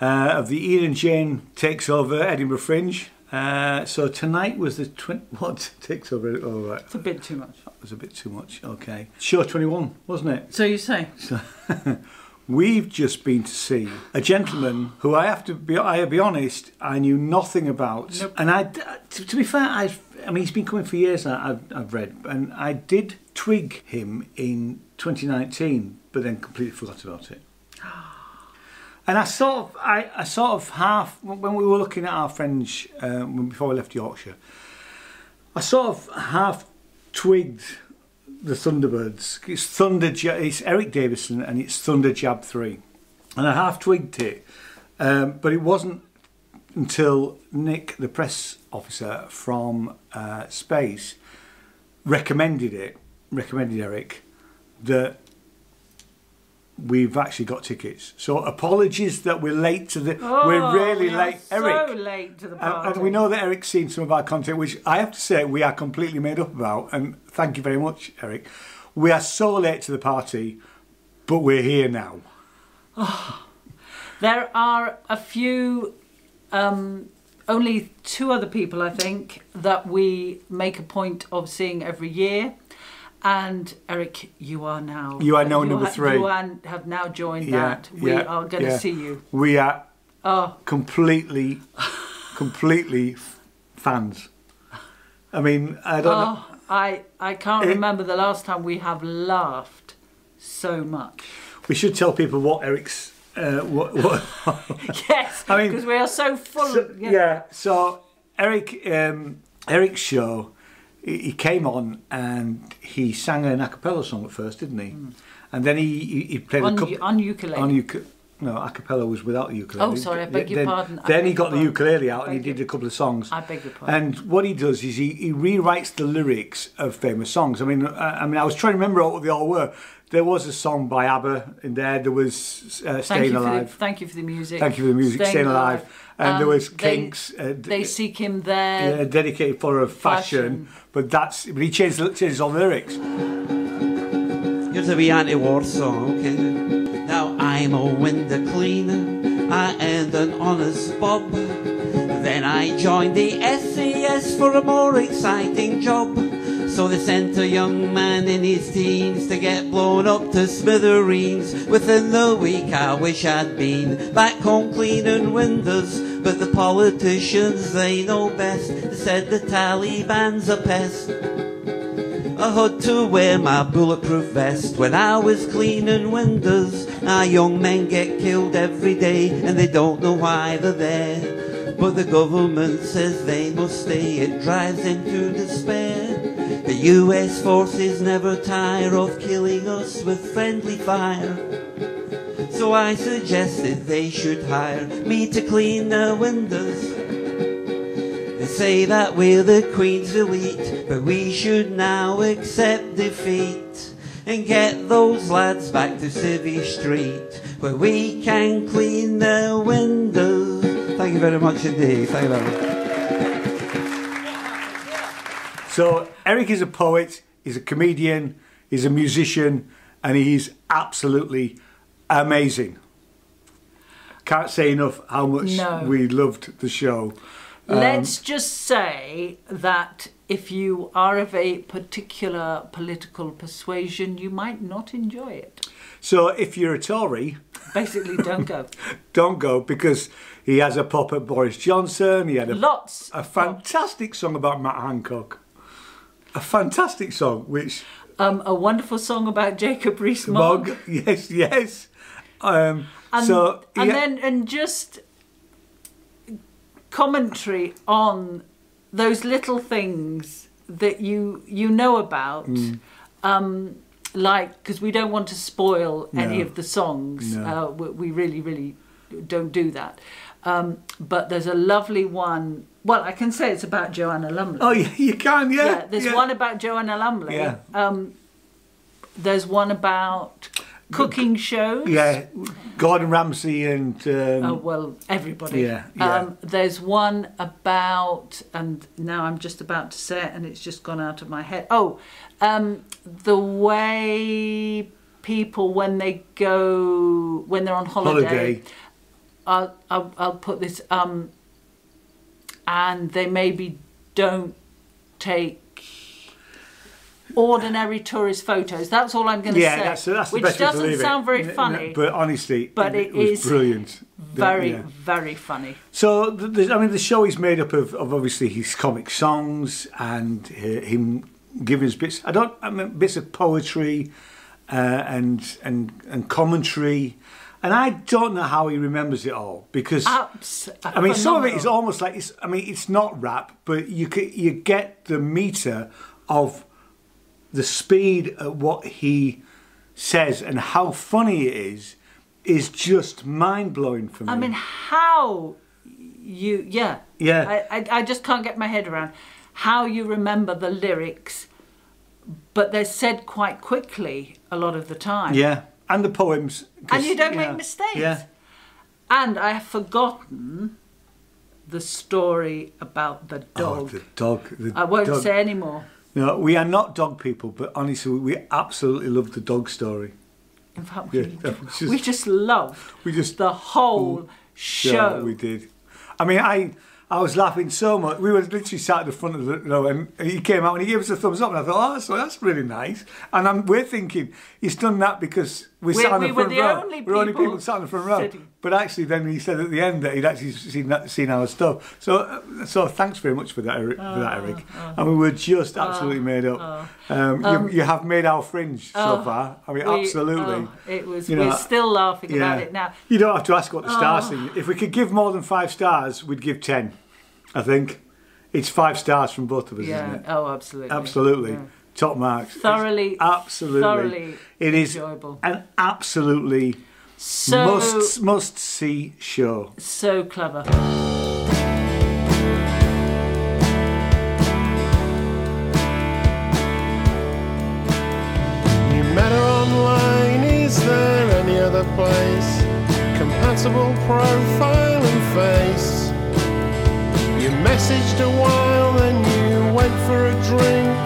uh, of the Ian and Jane Takes Over Edinburgh Fringe. Uh, so tonight was the twen- what takes over? Oh right, It's a bit too much. that was a bit too much. Okay, show twenty one, wasn't it? So you say? So we've just been to see a gentleman who I have to be I be honest, I knew nothing about. Nope. And I to, to be fair, I I mean he's been coming for years I- I've I've read and I did twig him in 2019 but then completely forgot about it. And I sort of, I, I sort of half when we were looking at our French um, before we left Yorkshire, I sort of half twigged the Thunderbards. It's Thunder, it's Eric Davison, and it's Thunder Jab Three, and I half twigged it, um, but it wasn't until Nick, the press officer from uh, Space, recommended it, recommended Eric, that we've actually got tickets. So apologies that we're late to the. Oh, we're really we late, so Eric. late to the party. and we know that Eric's seen some of our content, which I have to say we are completely made up about. And thank you very much, Eric. We are so late to the party, but we're here now. There are a few, um, only two other people, I think, that we make a point of seeing every year. And Eric, you are now. You are now number ha- three. You are, have now joined that. We yeah, are going to yeah. see you. We are Oh, completely, completely f- fans. I mean, I don't know. oh I, I can't It- remember the last time we have laughed so much. We should tell people what Eric's. Uh, what, what Yes, I mean, because we are so full. So, of, yeah. So Eric, um, Eric's show, he, came on and he sang an a cappella song at first, didn't he? And then he he, he played. On a couple on ukulele. On no, a cappella was without the ukulele. Oh, sorry, I beg your then, pardon. I Then he got the ukulele out and he did a couple of songs. I beg your pardon. And what he does is he, he rewrites the lyrics of famous songs. I mean, I, I mean, I was trying to remember what they all were. There was a song by ABBA in there. There was uh, "Staying for the, Alive." thank you for the music. Thank you for the music, "Staying Alive." And there was they- Kinks, uh, d- they seek him there. yeah, dedicated for a fashion, but that's but he changed changed all the lyrics. Here's a wee anti-war song, okay? Now I'm a window cleaner, I and an honest bob. Then I joined the SAS for a more exciting job. So they sent a young man in his teens to get blown up to smithereens. Within the week I wish I'd been back home cleaning windows. But the politicians, they know best. They said the Taliban's a pest. I had to wear my bulletproof vest when I was cleaning windows. Our young men get killed every day and they don't know why they're there. But the government says they must stay, it drives them to despair. The US forces never tire of killing us with friendly fire. So I suggested they should hire me to clean their windows. They say that we're the Queen's elite, but we should now accept defeat and get those lads back to Civvy Street, where we can clean their windows. Thank you very much indeed. Thank you very much. So Eric is a poet, he's a comedian, he's a musician, and he's absolutely amazing. Can't say enough how much No. we loved the show. Um, Let's just say that if you are of a particular political persuasion, you might not enjoy it. so if you're a Tory, Basically, don't go. don't go because he has a pop at Boris Johnson. He had a, Lots. a fantastic song about Matt Hancock. A fantastic song, which Um, a wonderful song about Jacob Rees-Mogg. Mogg, yes, yes. Um, And, so and yeah, then and just commentary on those little things that you you know about Mm. um like because we don't want to spoil any of the songs No. uh, we, we really really don't do that um but there's a lovely one well i can say it's about joanna lumley oh yeah, you can, yeah. yeah there's yeah. one about joanna lumley Yeah. um there's one about cooking shows Yeah, Gordon Ramsay and um, Oh well, everybody. Yeah, yeah. Um, there's one about, and now I'm just about to say it, and it's just gone out of my head. Oh, um, the way people when they go when they're on holiday. Holiday. I'll, I'll I'll put this um, and they maybe don't take ordinary tourist photos. That's all I'm going to yeah, say. that's, that's the which best way to doesn't leave it. sound very funny, But honestly, but it, it was brilliant. very Yeah. very funny. So, the, the, I mean, the show is made up of, of obviously his comic songs and uh, him giving us bits. I don't, I mean, bits of poetry uh, and and and commentary. And I don't know how he remembers it all because Abs- I mean, some of it is almost like it's. I mean, it's not rap, but you you get the meter of the speed at what he says and how funny it is is just mind blowing for me. I mean, how you, yeah. Yeah. I, I, I just can't get my head around how you remember the lyrics, but they're said quite quickly a lot of the time. yeah, and the poems, And you don't yeah, make mistakes. Yeah, And I have forgotten the story about the oh, dog. the dog. The I won't dog. say any more. No, we are not dog people, but honestly, we absolutely love the dog story. In fact, we, Yeah, just- we just love We just the whole mm, show. Yeah, we did. I mean, I I was laughing so much. We were literally sat at the front of the row, and he came out and he gave us a thumbs up, and I thought, oh, that's, that's really nice. And I'm, we're thinking he's done that because we We- sat on we the were front the row. only we're only people people sat on the front row. sitting. But actually, then he said at the end that he'd actually seen that, seen our stuff. So, uh, so thanks very much for that, Eric. for that, Eric. and we were just absolutely made up. um, Um, you, you have made our fringe so Oh, far. I mean, we- absolutely. oh, it was. You know, we're still laughing about it now. You don't have to ask what the stars Oh. thing. If we could give more than five stars, we'd give ten. I think it's five stars from both of us, Yeah. isn't it? Oh, absolutely. Absolutely, Yeah. top marks. It's Thoroughly, absolutely, thoroughly It is enjoyable. an absolutely So- must must see show. So clever. You met her online, is there any other place? Compatible profile and face. You messaged a while, then you went for a drink.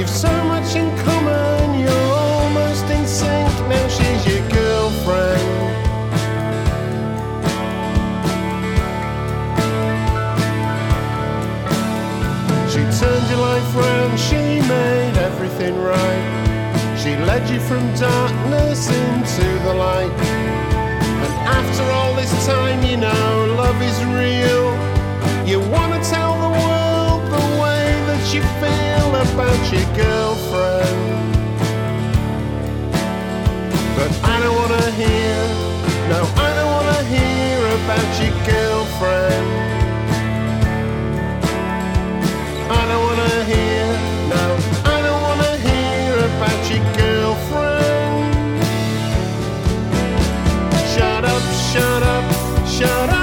You've so everything right. She led you from darkness into the light. And after all this time, you know love is real. You wanna tell the world the way that you feel about your girlfriend. But I don't wanna hear, no, I don't wanna hear about your girlfriend. Shut up, shut up,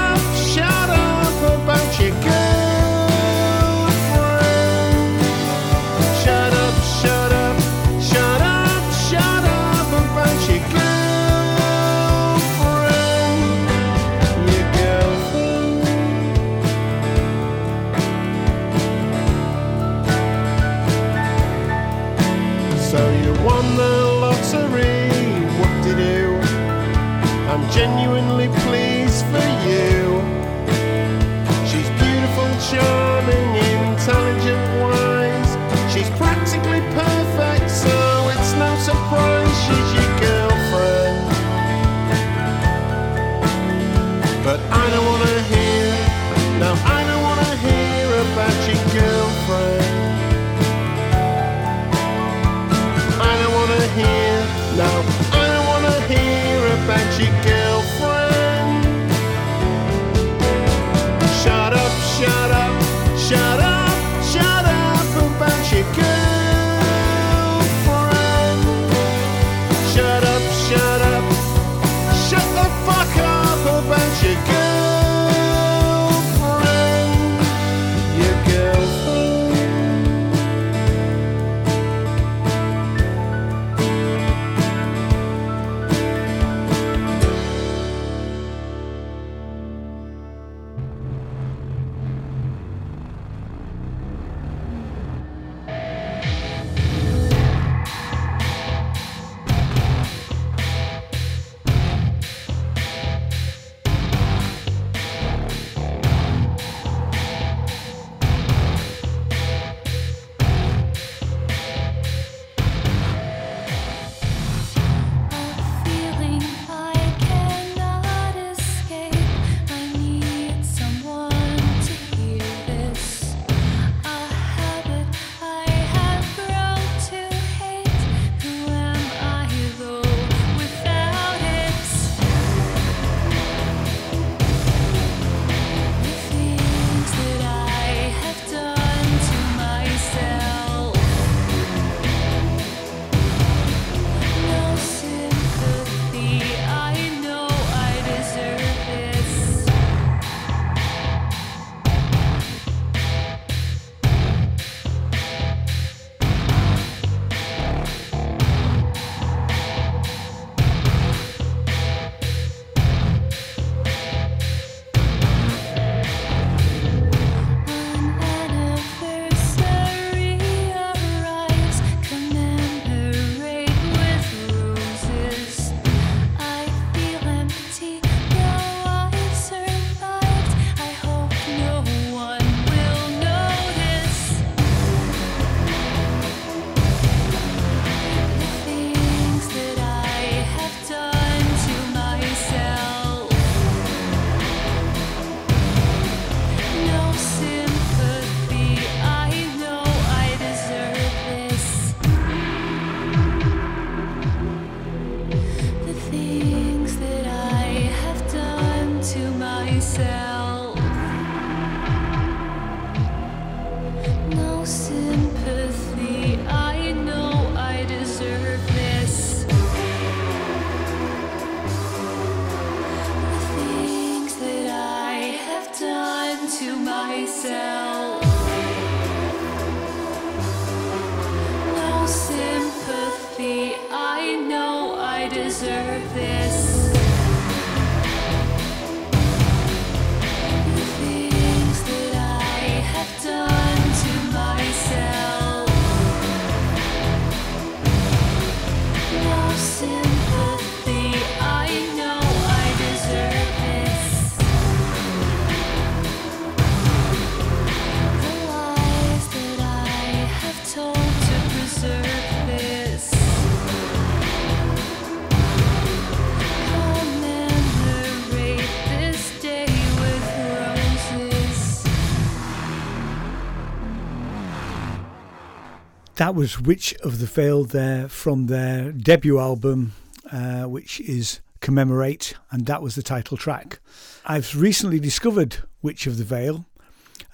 That was Witch of the Veil there from their debut album, uh, which is Commemorate, and that was the title track. I've recently discovered Witch of the Veil.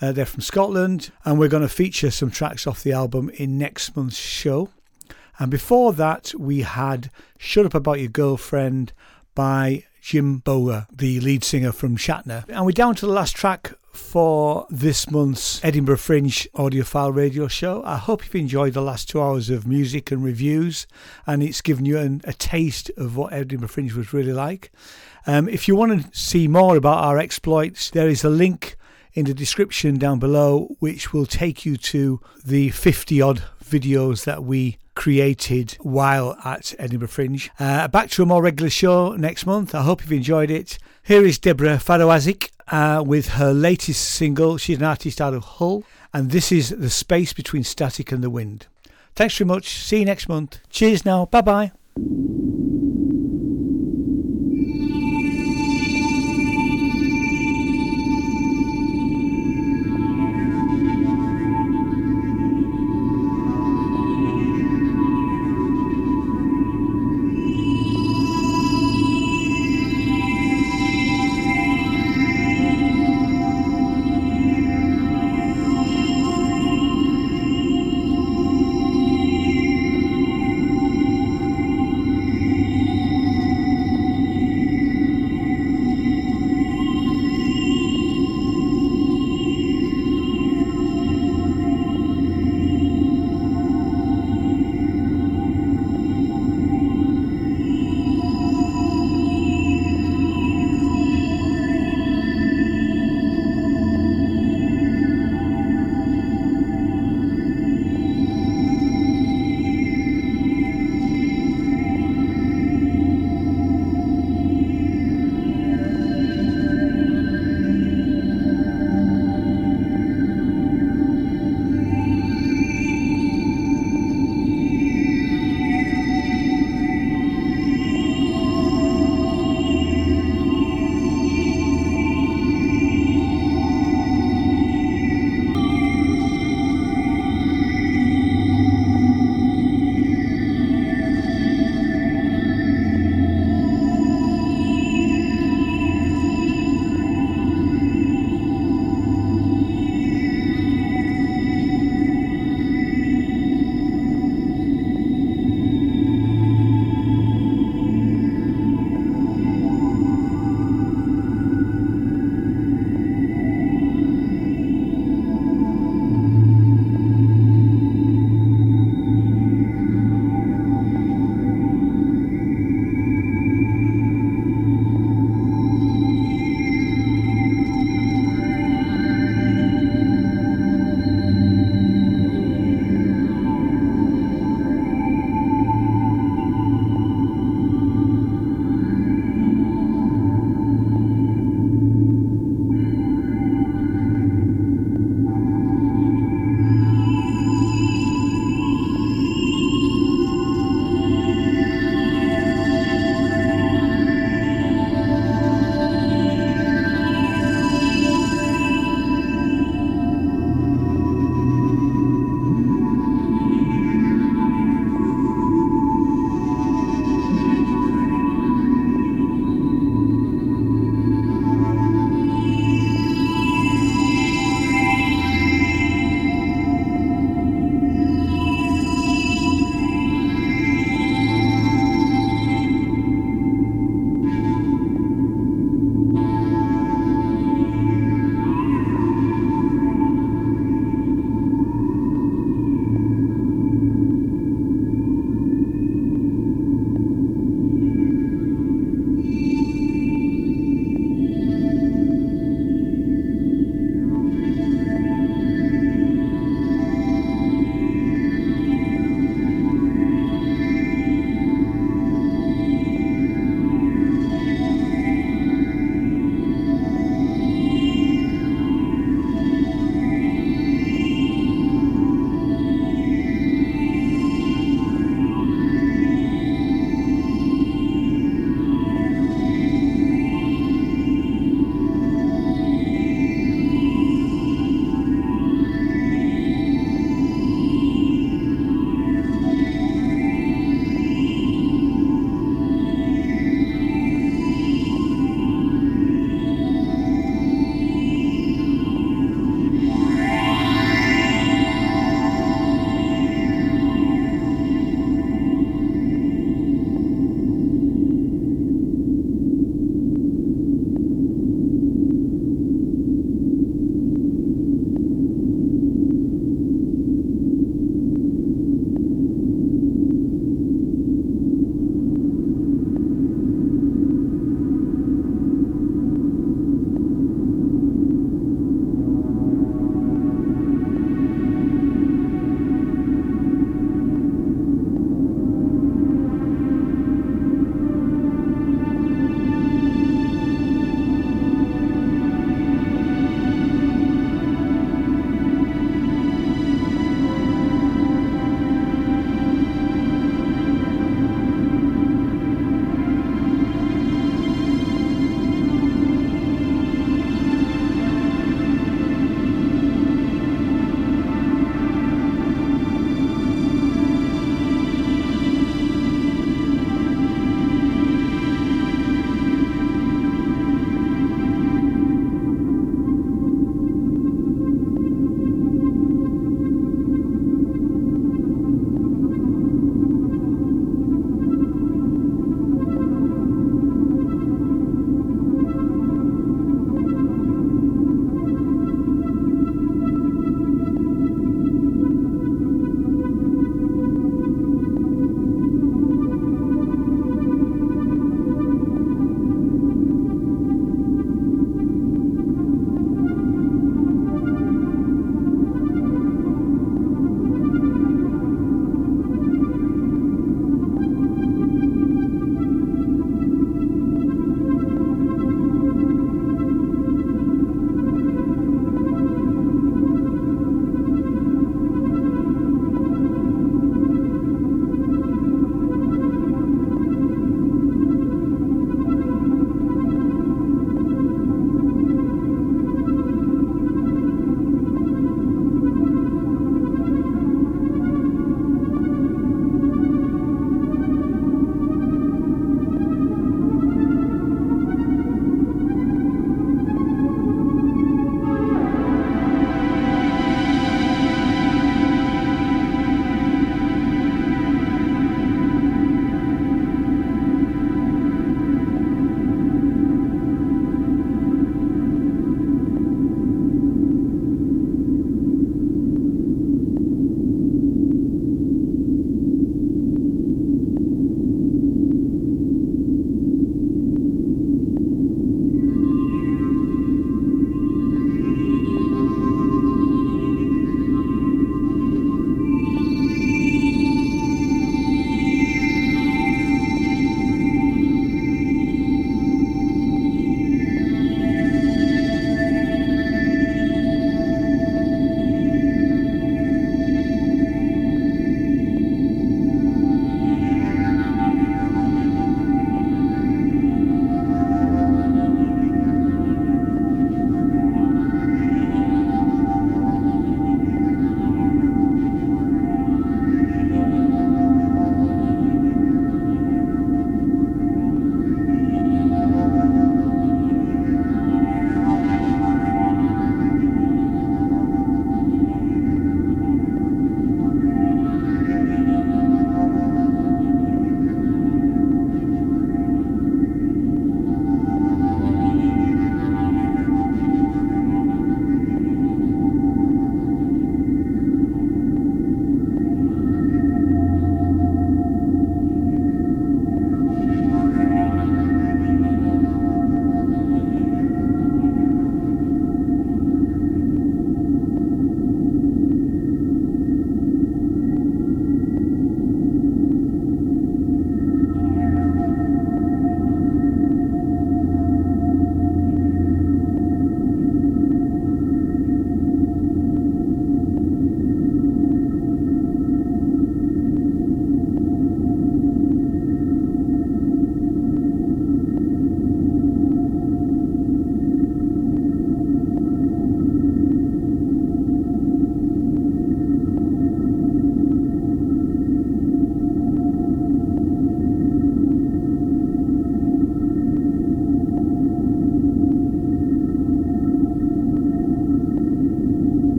Uh, they're from Scotland, and we're going to feature some tracks off the album in next month's show. And before that, we had Shut Up About Your Girlfriend by Jim Bower, the lead singer from Shatner. And we're down to the last track for this month's Edinburgh Fringe audiophile radio show. I hope you've enjoyed the last two hours of music and reviews, and it's given you an, a taste of what Edinburgh Fringe was really like. Um, if you want to see more about our exploits, there is a link in the description down below which will take you to the 50 odd videos that we created while at Edinburgh Fringe. Uh, back to a more regular show next month. I hope you've enjoyed it. Here is Deborah Faroazic uh, with her latest single. She's an artist out of Hull, and this is The Space Between Static and the Wind. Thanks very much. See you next month. Cheers now. Bye bye.